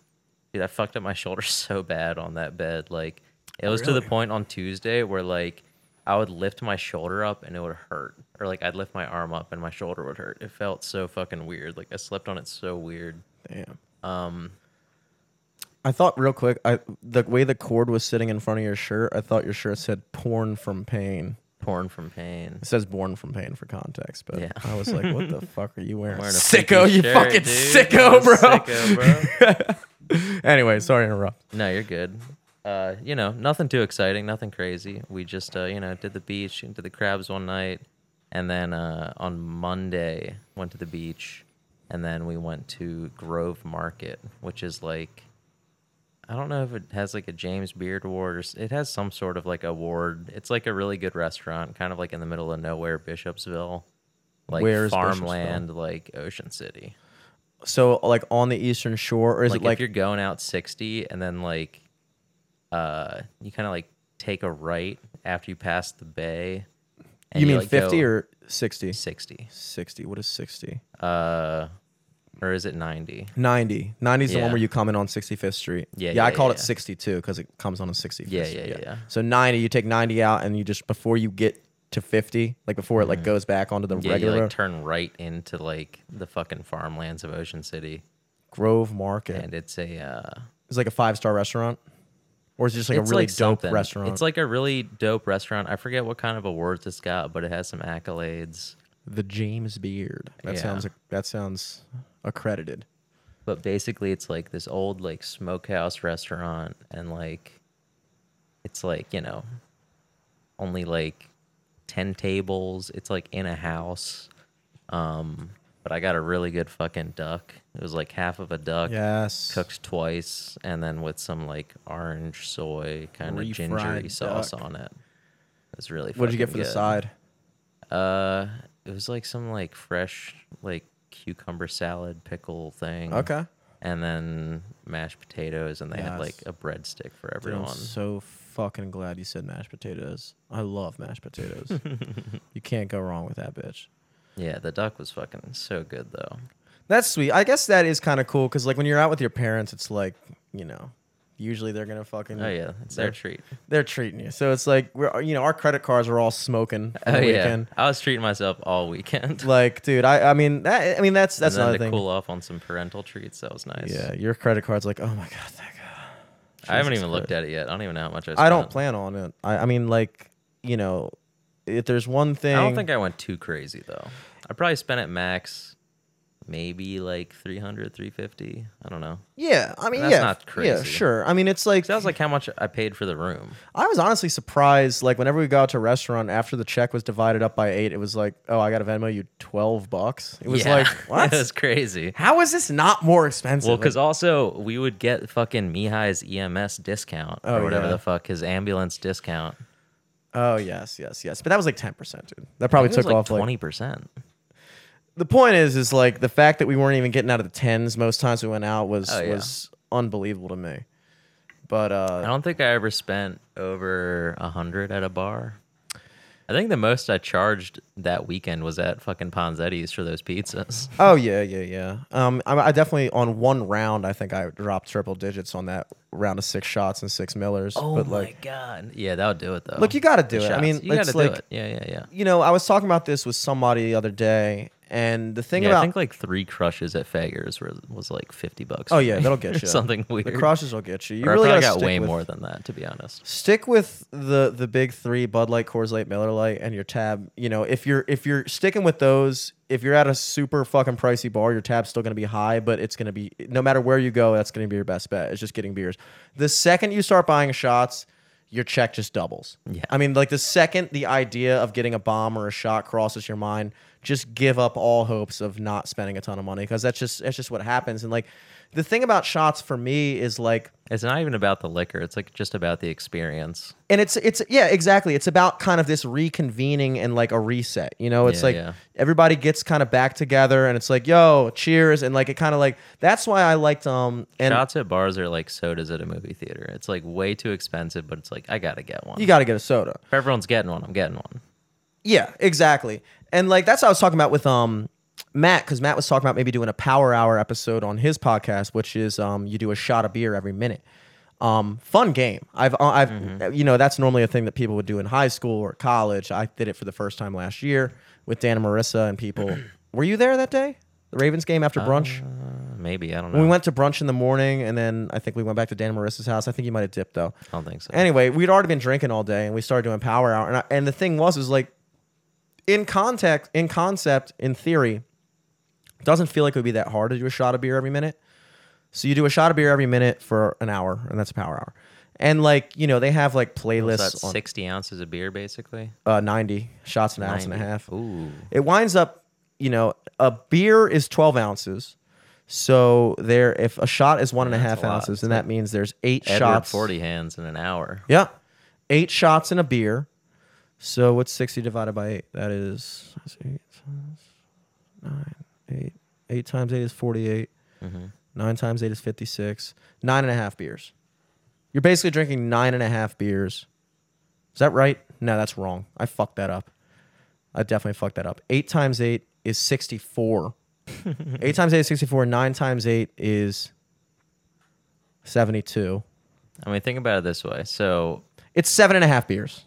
dude, I fucked up my shoulder so bad on that bed. Like, it was to the Really? point on Tuesday where like I would lift my shoulder up and it would hurt, or like I'd lift my arm up and my shoulder would hurt. It felt so fucking weird. Like I slept on it so weird. Damn. Um, I thought real quick, I the way the cord was sitting in front of your shirt, I thought your shirt said "porn from pain." porn from pain. It says "born from pain" for context, but Yeah. I was like, "What the fuck are you wearing?" Wearing a sicko, freaky you shirt, fucking dude. sicko, bro. Sicko, bro. anyway, sorry to interrupt. No, you're good. Uh, you know, nothing too exciting, nothing crazy. We just, uh, you know, did the beach, did the crabs one night, and then uh, on Monday went to the beach, and then we went to Grove Market, which is like, I don't know if it has like a James Beard Award or s- it has some sort of like award. It's like a really good restaurant, kind of like in the middle of nowhere, Bishopsville, like Where is farmland, like Ocean City. So, like on the eastern shore, or is like, it like if you're going out 60 and then like uh you kind of like take a right after you pass the bay and you mean like, fifty go or sixty? 60 Sixty. What is sixty? uh or is it 90 90. 90 is the one where you come in on 65th Street. Yeah, yeah. I yeah, called it yeah. 62 because it comes on a 65th. Yeah, Street, yeah, yeah. So 90, you take 90 out, and you just before you get to 50, like before it like goes back onto the Mm-hmm. yeah you regular like road, turn right into like the fucking farmlands of ocean city Grove Market. and it's a uh It's like a five star restaurant, or is it just like a really like dope something. restaurant? it's like a really dope restaurant i forget what kind of awards it's got but it has some accolades the James Beard. That Yeah. sounds that sounds accredited. but basically it's like this old like smokehouse restaurant and like it's like you know only like ten tables. It's like in a house. Um, but I got a really good fucking duck. It was like half of a duck. Yes. Cooked twice, and then with some like orange soy kind of gingery Refried sauce on it. It was really. What did you get for fucking the side? Uh, it was like some like fresh like cucumber salad pickle thing. Okay. And then mashed potatoes, and they had like a breadstick for Dude, everyone. I'm so fucking glad you said mashed potatoes. I love mashed potatoes. you can't go wrong with that bitch. yeah, the duck was fucking so good though. That's sweet. I guess that is kind of cool because like when you're out with your parents, it's like you know, usually they're gonna fucking Oh yeah, it's their treat. they're treating you. So it's like we're you know our credit cards are all smoking Oh the yeah, weekend. I was treating myself all weekend. Like, dude, I I mean that I mean that's that's and another to thing. cool off on some parental treats. That was nice. Yeah, your credit card's like, oh my god, thank God. I haven't even looked at it yet. I don't even know how much I. Spent. I don't plan on it. I, I mean, like, you know, if there's one thing. I don't think I went too crazy though. I probably spent at max, maybe like 300, 350. I don't know. Yeah, I mean, That's yeah, not yeah, sure. I mean, it's like That was like how much I paid for the room. I was honestly surprised. Like whenever we go out to a restaurant, after the check was divided up by eight, it was like, oh, I got to Venmo you twelve bucks. It was Yeah. like, what? was crazy. How is this not more expensive? Well, Like, because also we would get fucking Mihai's EMS discount Oh, or whatever yeah. the fuck his ambulance discount. oh yes, yes, yes. But that was like ten percent, dude. That probably I think it took was off like like twenty percent. The point is is like the fact that we weren't even getting out of the tens most times we went out was Oh, yeah. was unbelievable to me. But I uh don't think I ever spent over a hundred at a bar. I think the most I charged that weekend was at fucking Ponzetti's for those pizzas. oh yeah, yeah, yeah. Um I, I definitely on one round I think I dropped triple digits on that round of six shots and six Millers. Oh but my like god! Yeah, that would do it though. Look, you gotta do The it. I mean, you it's gotta do like- it. Yeah, yeah, yeah. you know, I was talking about this with somebody the other day and the thing Yeah, about I think like three crushes at Fager's was, was like fifty bucks. Oh yeah, that'll get you. something weird. The crushes will get you. You Or really gotta got way with, more than that, to be honest. Stick with the the big three: Bud Light, Coors Light, Miller Lite, and your tab. You know, if you're if you're sticking with those, if you're at a super fucking pricey bar, your tab's still gonna be high, but it's gonna be no matter where you go, that's gonna be your best bet. It's just getting beers. The second you start buying shots. Your check just doubles. Yeah. I mean, like the second the idea of getting a bomb or a shot crosses your mind, just give up all hopes of not spending a ton of money because that's just that's just what happens. And like the thing about shots for me is like It's not even about the liquor. It's like just about the experience. and it's it's yeah exactly it's about kind of this reconvening and like a reset you know it's Yeah, like yeah. everybody gets kind of back together and it's like yo cheers and like it kind of like that's why i liked um and Shots at bars are like sodas at a movie theater. It's like way too expensive, but it's like I gotta get one. you got to get a soda if everyone's getting one, I'm getting one. yeah exactly and like that's what i was talking about with um matt because matt was talking about maybe doing a power hour episode on his podcast which is um you do a shot of beer every minute um, fun game. I've, uh, I've, Mm-hmm. you know, that's normally a thing that people would do in high school or college. I did it for the first time last year with Dan and Marissa and people. Were you there that day? The Ravens game after brunch? Uh, maybe I don't know. we went to brunch in the morning, and then I think we went back to Dan and Marissa's house. I think you might have dipped though. I don't think so. Anyway, we'd already been drinking all day, and we started doing power hour. And, I, and the thing was, is like, in context, in concept, in theory, it doesn't feel like it would be that hard to do a shot of beer every minute. So you do a shot of beer every minute for an hour, and that's a power hour. And like you know, they have like playlists that on 60 ounces of beer, basically. uh, ninety shots an ounce and a half. Ooh. It winds up, you know, a beer is twelve ounces. So there, if a shot is one and a half a ounces, then that means there's eight Edward shots. 40 hands in an hour. Yeah, eight shots in a beer. So what's sixty divided by eight? That is let's see, nine, eight. Eight times eight is forty-eight. Mm-hmm. Nine times eight is fifty-six. Nine and a half beers. You're basically drinking nine and a half beers. Is that right? No, that's wrong. I fucked that up. I definitely fucked that up. Eight times eight is sixty-four. eight times eight is sixty-four. Nine times eight is seventy-two. I mean, think about it this way. So, It's seven and a half beers.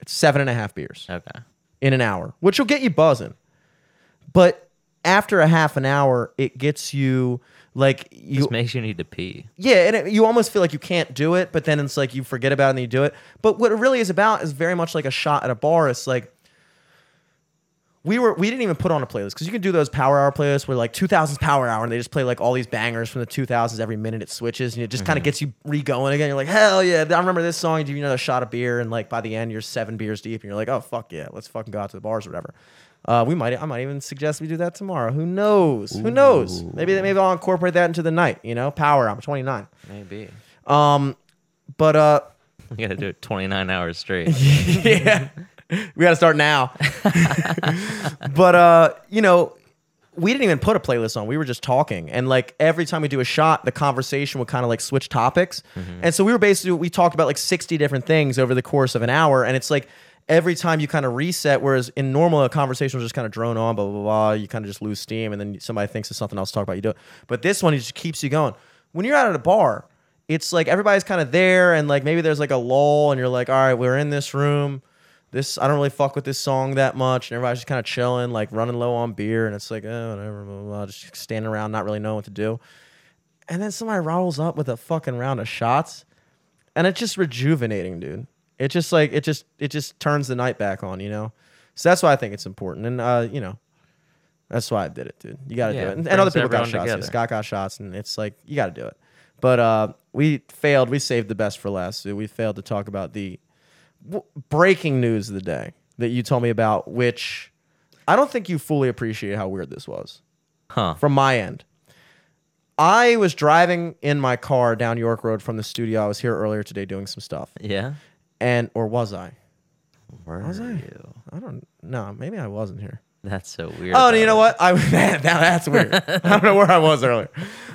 It's seven and a half beers okay. in an hour, which will get you buzzing. But after a half an hour, it gets you like you This makes you need to pee. yeah, and it, you almost feel like you can't do it, but then it's like you forget about it and then you do it. But what it really is about is very much like a shot at a bar. It's like we were we didn't even put on a playlist because you can do those power hour playlists where like 2000s power hour and they just play like all these bangers from the 2000s every minute it switches and it just kind of gets you re going again. You're like hell yeah, I remember this song. Do you do another shot of beer and like by the end you're seven beers deep and you're like oh fuck yeah, let's fucking go out to the bars or whatever. Uh, we might I might even suggest we do that tomorrow. Who knows? Who knows? Maybe maybe I'll incorporate that into the night. You know, power. I'm 29. Maybe. Um, but uh. We got to do it 29 hours straight. yeah. We got to start now. but uh, you know, we didn't even put a playlist on. We were just talking. And like every time we do a shot, the conversation would kind of like switch topics. And so we were basically we talked about like 60 different things over the course of an hour and it's like every time you kind of reset whereas in normal a conversation was just kind of drone on blah blah blah, you kind of just lose steam and then somebody thinks of something else to talk about you do it. But this one it just keeps you going. When you're out at a bar, it's like everybody's kind of there and like maybe there's like a lull and you're like, "All right, we're in this room." This I don't really fuck with this song that much, and everybody's just kind of chilling, like running low on beer, and it's like, oh, whatever, blah, blah, blah, just standing around, not really knowing what to do. And then somebody rolls up with a fucking round of shots, and it's just rejuvenating, dude. It just like it just it just turns the night back on, you know. So that's why I think it's important, and uh, you know, that's why I did it, dude. You got to Yeah, do it, and, and other people got shots. together. Scott got shots, and it's like you got to do it. But uh, we failed. We saved the best for last. Dude. We failed to talk about the w- breaking news of the day that you told me about, which I don't think you fully appreciate how weird this was Huh. from my end. I was driving in my car down York Road from the studio. I was here earlier today doing some stuff, Yeah. and or was I? Were Was I? you? I don't know. Maybe I wasn't here. That's so weird. Oh, and you know what? I now that's weird. I don't know where I was earlier.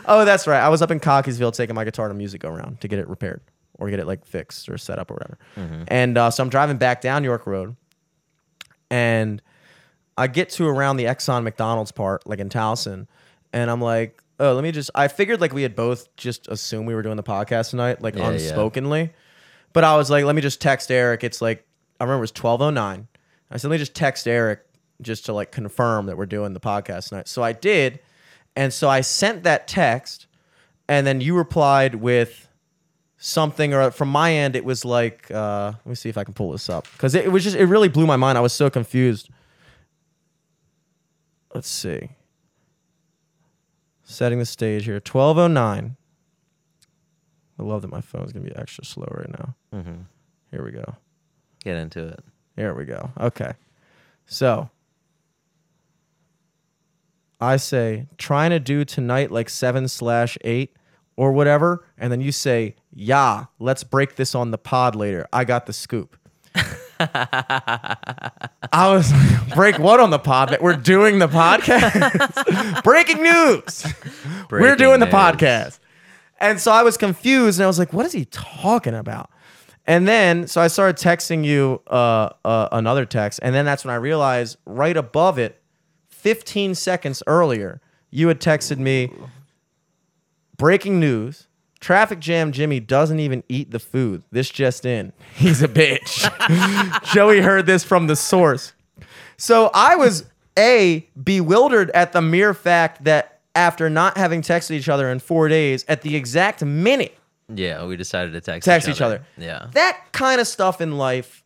Oh, that's right. I was up in Cockeysville taking my guitar to music go around to get it repaired or get it like fixed or set up or whatever. And uh, so I'm driving back down York Road, and I get to around the Exxon McDonald's part, like in Towson, and I'm like, oh, let me just. I figured like we had both just assumed we were doing the podcast tonight, like Yeah, yeah. unspokenly. But I was like, let me just text Eric. It's like I remember it was 12:09. I said, let me just text Eric just to like confirm that we're doing the podcast tonight. So I did, and so I sent that text, and then you replied with something, or from my end, it was like, uh, let me see if I can pull this up because it, it was just it really blew my mind. I was so confused. Let's see. Setting the stage here, 12:09. I love that my phone's gonna be extra slow right now. Mhm. Here we go. Get into it. Here we go. Okay. So I say trying to do tonight like seven slash eight or whatever, and then you say, Yeah, let's break this on the pod later. I got the scoop. I was like, break what on the pod? We're doing the podcast. Breaking news. We're Breaking doing the podcast. And so I was confused and I was like, what is he talking about? And then, so I started texting you uh, uh, another text. And then that's when I realized right above it, 15 seconds earlier, you had texted me breaking news. Traffic jam Jimmy doesn't even eat the food. This just in. He's a bitch. Joey heard this from the source. So I was A, bewildered at the mere fact that after not having texted each other in four days, at the exact minute, Yeah, we decided to text text each other. Yeah. That kind of stuff in life,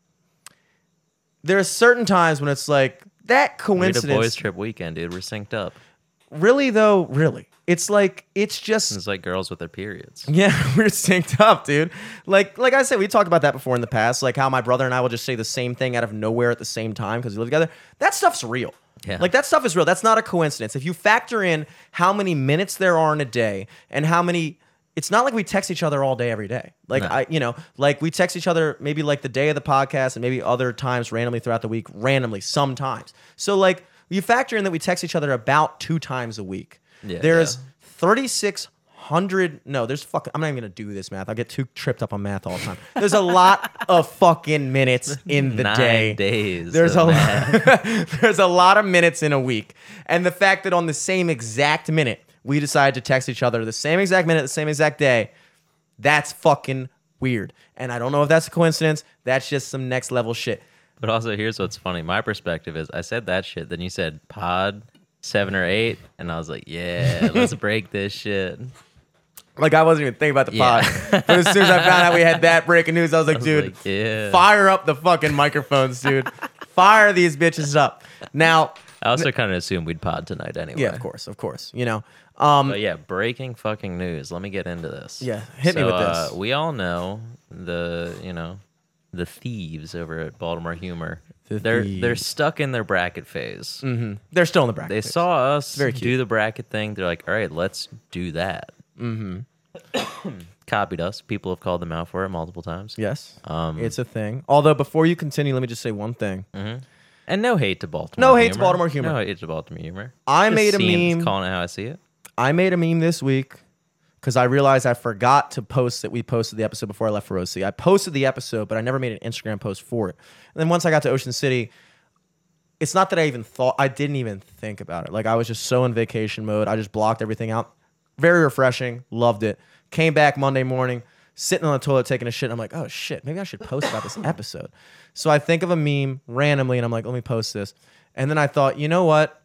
there are certain times when it's like, that We had a coincidence. boys trip weekend, dude. We're synced up. Really, though, really. It's like, it's just It's like girls with their periods. Yeah, we're synced up, dude. Like, like I said, we talked about that before in the past. Like how my brother and I will just say the same thing out of nowhere at the same time because we live together. That stuff's real. Yeah. Like that stuff is real. That's not a coincidence. If you factor in how many minutes there are in a day and how many, it's not like we text each other all day every day. Like No. I, you know, like we text each other maybe like the day of the podcast and maybe other times randomly throughout the week, randomly sometimes. So like you factor in that we text each other about two times a week. Yeah, There's yeah. 3,600. No, there's fucking. I'm not even going to do this math. I'll get too tripped up on math all the time. There's a lot of fucking minutes in the Nine day. days. There's a lot, there's a lot of minutes in a week, and the fact that on the same exact minute we decided to text each other the same exact minute, the same exact day, that's fucking weird. And I don't know if that's a coincidence. That's just some next level shit. But also, here's what's funny. My perspective is I said that shit. Then you said pod seven or eight. And I was like, yeah, let's break this shit. Like I wasn't even thinking about the Yeah. pod, but as soon as I found out we had that breaking news, I was like, was dude, like, yeah. fire up the fucking microphones, dude. Fire these bitches up. Now, I also kind of assumed we'd pod tonight anyway. yeah, of course, of course. You know, um, But yeah, breaking fucking news. Let me get into this. Yeah, hit me So, with uh, this. we all know the you know the thieves over at Baltimore Humor. The they're they're stuck in their bracket phase. mhm. they're still in the bracket. They phase. saw us very cute. do the bracket thing. They're like, all right, let's do that. Mm-hmm. Copied us. People have called them out for it multiple times. Yes, Um, it's a thing. Although before you continue, let me just say one thing. and no hate to Baltimore. No hate to. Baltimore humor. No hate to Baltimore humor. I Just made a meme. calling it how I see it. I made a meme this week because I realized I forgot to post that we posted the episode before I left for OC. I posted the episode, but I never made an Instagram post for it. And then once I got to Ocean City, it's not that I even thought, I didn't even think about it. Like I was just so in vacation mode. I just blocked everything out. Very refreshing. Loved it. Came back Monday morning, sitting on the toilet taking a shit. I'm like, oh shit, maybe I should post about this episode. So I think of a meme randomly and I'm like, let me post this. And then I thought, you know what?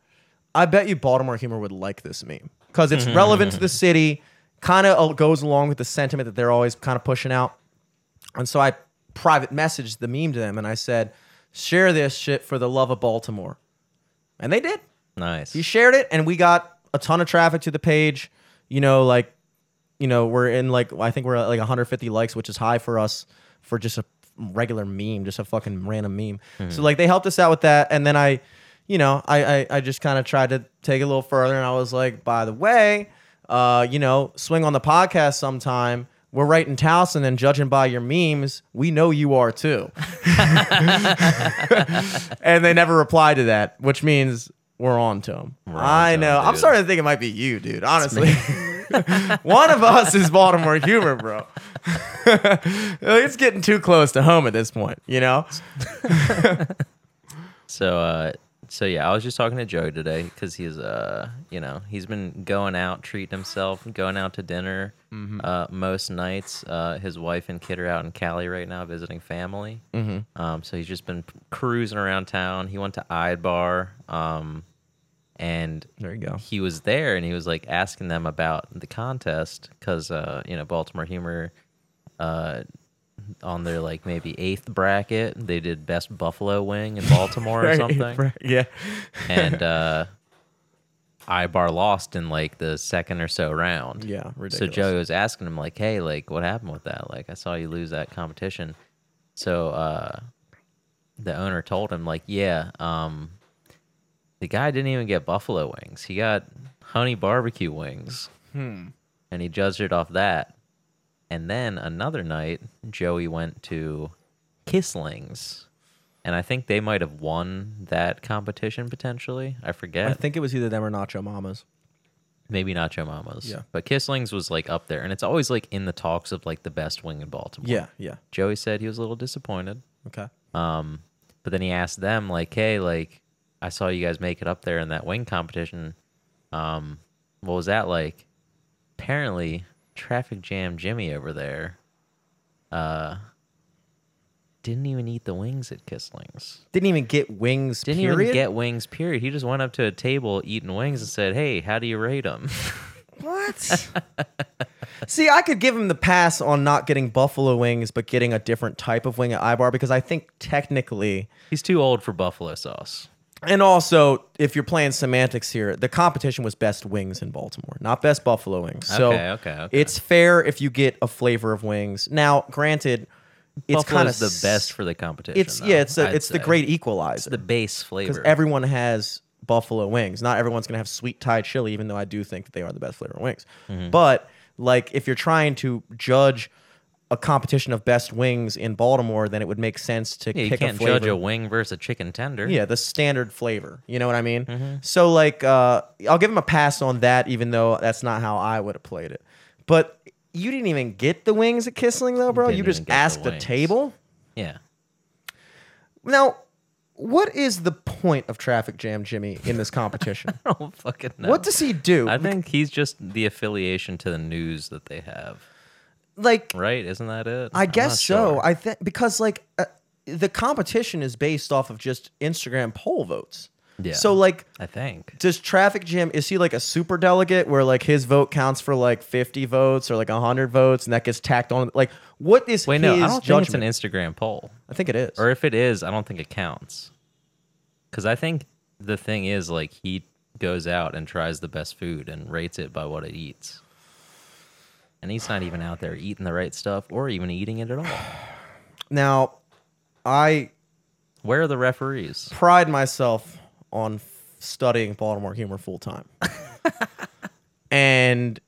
I bet you Baltimore humor would like this meme because it's relevant to the city, kind of uh, goes along with the sentiment that they're always kind of pushing out. And so I private messaged the meme to them and I said, share this shit for the love of Baltimore. And they did. Nice. He shared it and we got a ton of traffic to the page. You know, like, you know, we're in like, I think we're at like 150 likes, which is high for us for just a regular meme, just a fucking random meme. Hmm. So like they helped us out with that. And then I, you know, I, I, I just kind of tried to take it a little further and I was like, by the way, uh, you know, swing on the podcast sometime. We're right in Towson and judging by your memes, we know you are too. and they never reply to that, which means we're on to them. I know. I'm starting to think it might be you, dude. Honestly, one of us is Baltimore humor, bro. it's getting too close to home at this point, you know. So, uh, so yeah, I was just talking to Joe today because he's, uh, you know, he's been going out, treating himself, going out to dinner Mm-hmm. uh, most nights. Uh, his wife and kid are out in Cali right now visiting family. Mm-hmm. Um, so he's just been cruising around town. He went to Idbar, um, and There you go. he was there and he was like asking them about the contest because uh, you know Baltimore Humor uh, on their like maybe eighth bracket they did best buffalo wing in Baltimore or something Yeah. and uh, Ibar lost in like the second or so round. Yeah, So ridiculous. Joey was asking him like, "Hey, like, what happened with that? Like, I saw you lose that competition." So uh, the owner told him like, "Yeah, um, the guy didn't even get buffalo wings. He got honey barbecue wings, Hmm. and he judged it off that." And then another night, Joey went to Kislings. And I think they might have won that competition potentially. I forget I think it was either them or Nacho Mamas. maybe Nacho Mamas. Yeah. But Kislings was like up there, and it's always like in the talks of like the best wing in Baltimore. Yeah, yeah. Joey said he was a little disappointed. Okay. Um, but then he asked them like, "Hey, like, I saw you guys make it up there in that wing competition. Um, what was that like?" Apparently, traffic jam Jimmy over there, uh, didn't even eat the wings at Kislings. Didn't even get wings. Didn't period? even get wings. Period. He just went up to a table eating wings and said, "Hey, how do you rate them?" What? See, I could give him the pass on not getting buffalo wings, but getting a different type of wing at Ibar because I think technically, He's too old for buffalo sauce. And also if you're playing semantics here, the competition was best wings in Baltimore, not best buffalo wings. So Okay, okay, okay. it's fair if you get a flavor of wings. Now, granted, it's kind of Buffalo's the best for the competition. It's though, yeah, it's a, I'd it's the say. great It's equalizer. the base flavor. because flavor. everyone has buffalo wings. Not everyone's gonna have sweet Thai chili, even though I do think that they are the best flavor of wings. Mm-hmm. But like, if you're trying to judge a competition of best wings in Baltimore, then it would make sense to yeah, you pick can't a flavor. judge a wing versus a chicken tender. yeah, the standard flavor. You know what I mean? Mm-hmm. So like, uh, I'll give him a pass on that, even though that's not how I would have played it. But you didn't even get the wings at Kisling, though, bro. Didn't You just get the asked the table. yeah. Now, what is the point of Traffic Jam Jimmy in this competition? I don't fucking know. What does he do? I think he's just the affiliation to the news that they have, like, right? Isn't that it? I I'm guess so. sure. I think because like uh, the competition is based off of just Instagram poll votes. Yeah. So like, I think. does Traffic Jam is he like a super delegate where like his vote counts for like fifty votes or like hundred votes and that gets tacked on? Like, what is Wait, no, I don't think it's an? Instagram poll. I think it is. Or if it is, I don't think it counts. Because I think the thing is, like, he goes out and tries the best food and rates it by what it eats. And he's not even out there eating the right stuff or even eating it at all. Now, I Where are the referees? pride myself on f- studying Baltimore humor full time. and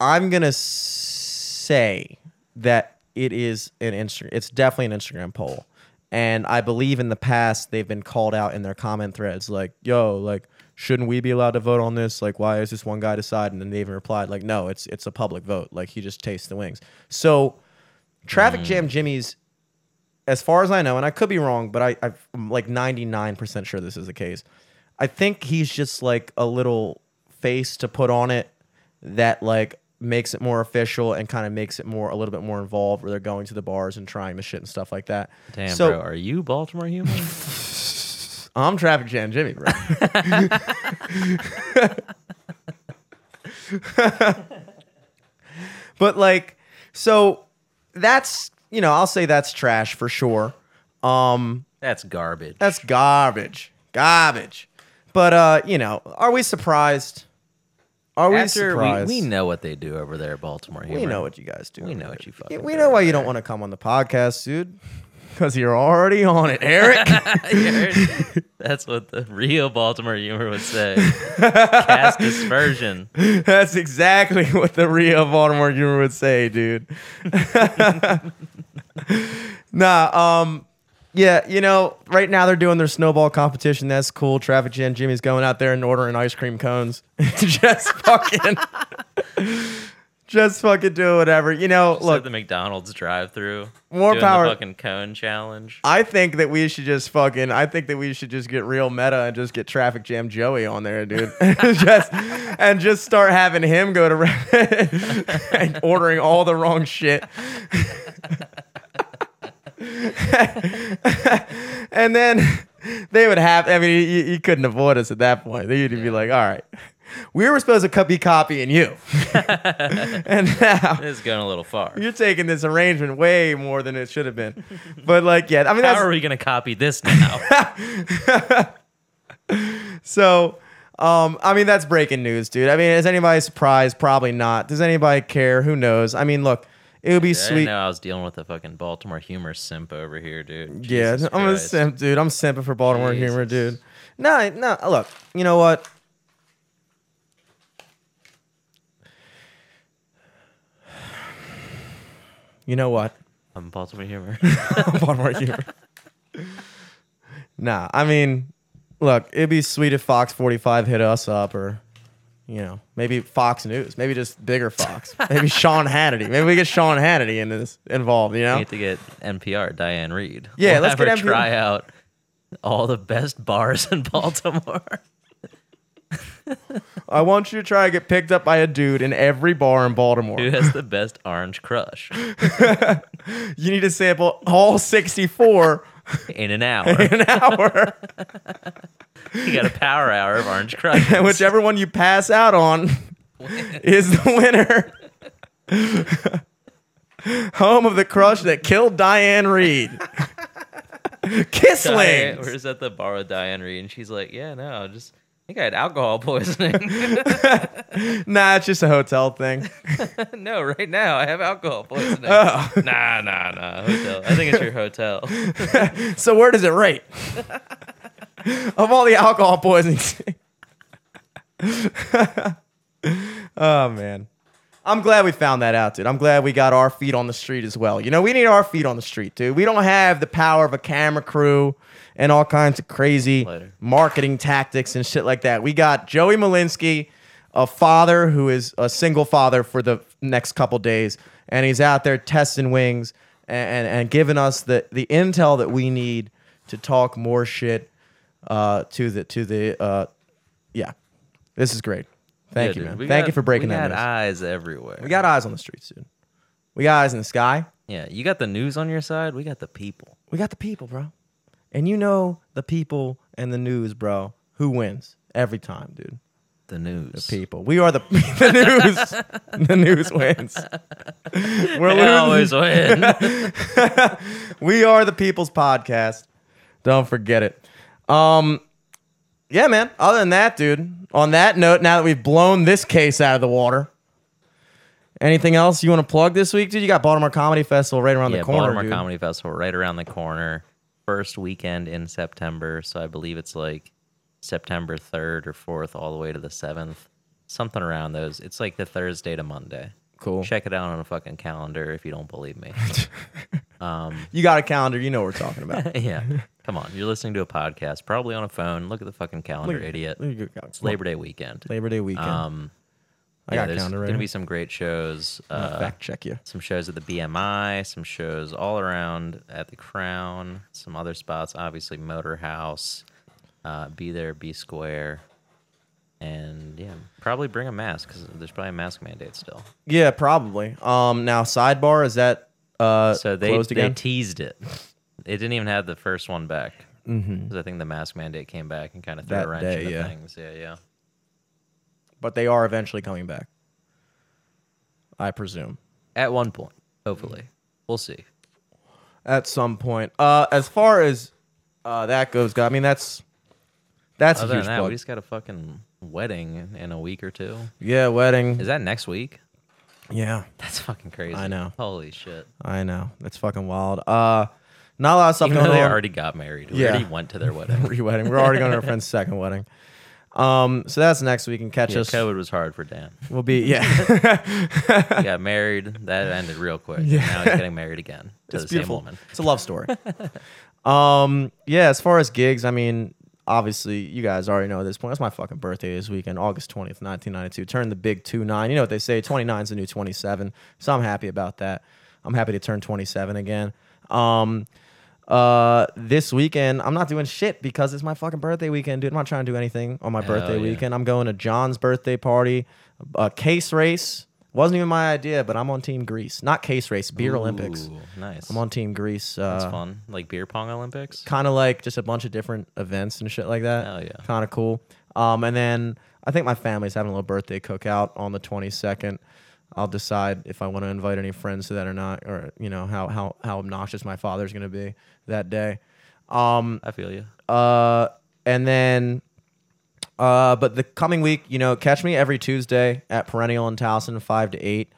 I'm going to say that it is an Instagram it's definitely an Instagram poll. And I believe in the past they've been called out in their comment threads like, "Yo, like shouldn't we be allowed to vote on this? Like why is this one guy decide?" And then they even replied like, "No, it's it's a public vote. Like he just tastes the wings." So Traffic Jam mm. Jimmy's as far as I know, and I could be wrong, but I, I'm like 99% sure this is the case. I think he's just like a little face to put on it that like makes it more official and kind of makes it more a little bit more involved where they're going to the bars and trying the shit and stuff like that. Damn, so bro. Are you Baltimore I'm Traffic Jam Jimmy, bro. but like, so that's you know I'll say that's trash for sure. Um, That's garbage. That's garbage. Garbage. But uh, you know, are we surprised? Are we After we, surprised? we know what they do over there at Baltimore humor. We know what you guys do. We know what you fucking We know why you don't want to come on the podcast, dude. Because you're already on it, Eric. That's what the real Baltimore humor would say. Cast dispersion. That's exactly what the real Baltimore humor would say, dude. nah, um, yeah, you know, right now they're doing their snowball competition. That's cool. Traffic Jam Jimmy's going out there and ordering ice cream cones. To just fucking, just fucking do whatever. You know, Look, look, the McDonald's drive-through. More doing power- The fucking cone challenge. I think that we should just fucking. I think that we should just get real meta and just get Traffic Jam Joey on there, dude. just and just start having him go to and ordering all the wrong shit. and then they would have. I mean, you, you couldn't avoid us at that point. They'd be like, "All right, we were supposed to co- be copying you, and now." This is going a little far. You're taking this arrangement way more than it should have been, but like, yeah, I mean, How that's are we going to copy this now? So, um, I mean, that's breaking news, dude. I mean, is anybody surprised? Probably not. Does anybody care? Who knows? I mean, look, it would be I didn't sweet. know I was dealing with a fucking Baltimore humor simp over here, dude. Yeah, I'm a simp, dude. I'm simping for Baltimore humor, dude. No, no. Look, you know what? You know what? I'm Baltimore humor. Baltimore humor. nah, I mean, look, it'd be sweet if Fox 45 hit us up or, you know, maybe Fox News, maybe just bigger Fox, maybe Sean Hannity. Maybe we get Sean Hannity in this involved, you We know? need to get NPR, Diane Rehm. Yeah, We'll let's have get her NPR. try out all the best bars in Baltimore. I want you to try to get picked up by a dude in every bar in Baltimore. Who has the best orange crush You need to sample all 64 in an hour? In an hour. you got a power hour of orange crush. and whichever one you pass out on is the winner. Home of the crush that killed Diane Rehm. Diane, Kislings. we're just at the bar with Diane Rehm, and she's like, "Yeah, no, just think I had alcohol poisoning. Nah, it's just a hotel thing. no, right now I have alcohol poisoning. Oh. Nah, nah, nah. Hotel. I think it's your hotel. So where does it rate? of all the alcohol poisonings. oh man. I'm glad we found that out, dude. I'm glad we got our feet on the street as well. You know, we need our feet on the street, dude. We don't have the power of a camera crew and all kinds of crazy Later. marketing tactics and shit like that. We got Joey Malinsky, a father who is a single father for the next couple days, and he's out there testing wings and, and, and giving us the, the intel that we need to talk more shit uh, to the to the uh, yeah. This is great. Thank Yeah, you, man. we Thank got- you for breaking we that had news. eyes everywhere. we got eyes on the streets, dude. We got eyes in the sky. yeah. You got the news on your side. We got the people. We got the people, bro. And you know the people and the news, bro. Who wins every time, dude? The news. The people. We are the the news. the news wins. We're They always win. We are the people's podcast. Don't forget it. Um, yeah, man. Other than that, dude. On that note, now that we've blown this case out of the water, anything else you want to plug this week, dude? You got Baltimore Comedy Festival right around yeah, the corner, Baltimore dude. Comedy Festival right around the corner. First weekend in September, so I believe it's like September third or fourth, all the way to the seventh, something around those. It's like the Thursday to Monday. Cool. Check it out on a fucking calendar if you don't believe me. um, You got a calendar. You know what we're talking about. yeah, come on, you're listening to a podcast, probably on a phone. Look at the fucking calendar, Look- idiot. look at your calendar. It's Labor Day weekend. Labor Day weekend. Um, I yeah, got there's right gonna be some great shows. Uh, fact check you. some shows at the BMI, some shows all around at the Crown, some other spots, obviously Motor House, uh, Be There, Be Square, and yeah, probably bring a mask because there's probably a mask mandate still. Yeah, probably. Um, now sidebar is that uh So they closed they teased it. It didn't even have the first one back because I think the mask mandate came back and kind of threw Mm-hmm. That a wrench day, into yeah. things. Yeah, yeah. But they are eventually coming back. I presume At one point, hopefully, we'll see. at some point. Uh, as far as uh that goes. I mean that's that's Other a than that, plug. we just got a fucking wedding in, in a week or two. Yeah, wedding. Is that next week? yeah, That's fucking crazy. I know. Holy shit. I know. That's fucking wild. Uh, not a lot of stuff Even though going they on. already got married. We Yeah. already went to their wedding. Re-wedding. We're already going to our friend's second wedding. Um, so that's next week. And catch Yeah, us. COVID was hard for Dan. We'll be yeah. He got married. That ended real quick. Yeah. Now he's getting married again to it's the beautiful. same woman. It's a love story. um, yeah. As far as gigs, I mean, obviously, you guys already know at this point. It's my fucking birthday this weekend, August twentieth, nineteen ninety two. Turn the big two nine. You know what they say? Twenty nine is the new twenty seven. So I'm happy about that. I'm happy to turn twenty seven again. Um. Uh, this weekend I'm not doing shit because it's my fucking birthday weekend, dude. I'm not trying to do anything on my Hell birthday yeah. weekend. I'm going to John's birthday party, a case race. Wasn't even my idea, but I'm on Team Greece. Not case race, beer Olympics. Nice. I'm on Team Greece. Uh, That's fun. Like beer pong Olympics. Kind of like just a bunch of different events and shit like that. Hell yeah. Kind of cool. Um, and then I think my family's having a little birthday cookout on the 22nd. I'll decide if I want to invite any friends to that or not, or you know how how how obnoxious my father's gonna be that day. Um, I feel you. uh, and then, uh, but the coming week, you know, catch me every Tuesday at Perennial in Towson, five to eight.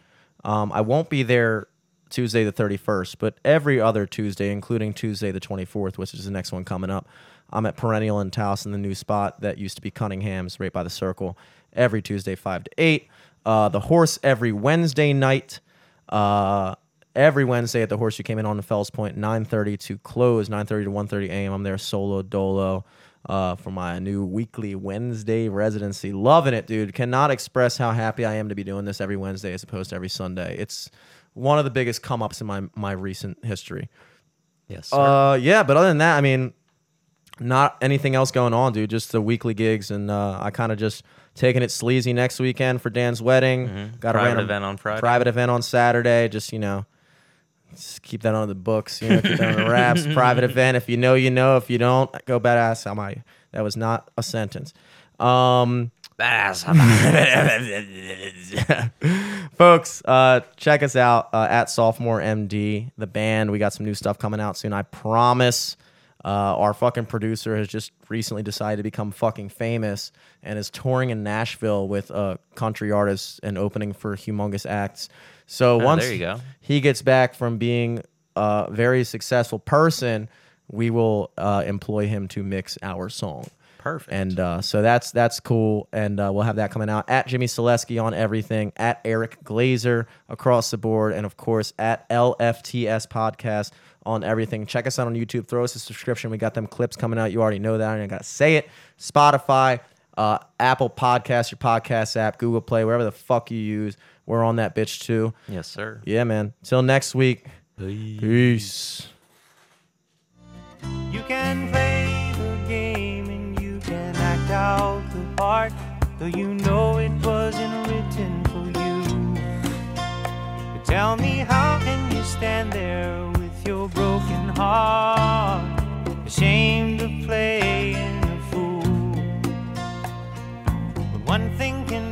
Um, I won't be there Tuesday the thirty first, but every other Tuesday, including Tuesday the twenty fourth, which is the next one coming up, I'm at Perennial in Towson, the new spot that used to be Cunningham's, right by the Circle. Every Tuesday, five to eight. Uh, the Horse every Wednesday night. Uh, every Wednesday at the Horse, you came in on the Fells 9:30 to close, 9:30 to 1:30 a.m. I'm there solo dolo uh, for my new weekly Wednesday residency. Loving it, dude. Cannot express how happy I am to be doing this every Wednesday as opposed to every Sunday. It's one of the biggest come ups in my my recent history. Yes. Sir. Uh, yeah, but other than that, I mean, not anything else going on, dude. Just the weekly gigs, and uh, I kind of just taking it sleazy next weekend for Dan's wedding. Got Mm-hmm. Private a random event on Friday. Private event on Saturday. Just you know, just keep that on the books. You know, keep that on the wraps. private event. If you know, you know. If you don't, go badass. Am I? That was not a sentence. Um, Badass. folks uh, check us out uh, at sophomore md the band we got some new stuff coming out soon i promise uh, our fucking producer has just recently decided to become fucking famous and is touring in nashville with uh, country artists and opening for humongous acts so once Oh, go. he gets back from being a very successful person we will uh, employ him to mix our song Perfect. and uh, so that's that's cool, and uh, we'll have that coming out at Jimmy Solesky on everything, at Eric Glazer across the board, and of course at LFTS Podcast on everything. Check us out on YouTube. Throw us a subscription. We got them clips coming out. You already know that. I ain't gotta say it. Spotify, uh, Apple Podcasts, your podcast app, Google Play, wherever the fuck you use. We're on that bitch too. Yes, sir. Yeah, man. Till next week. Peace. Peace. You can play the game and you can act out the part, though you know it wasn't written for you. But tell me, how can you stand there with your broken heart, ashamed of playing a fool? But one thing can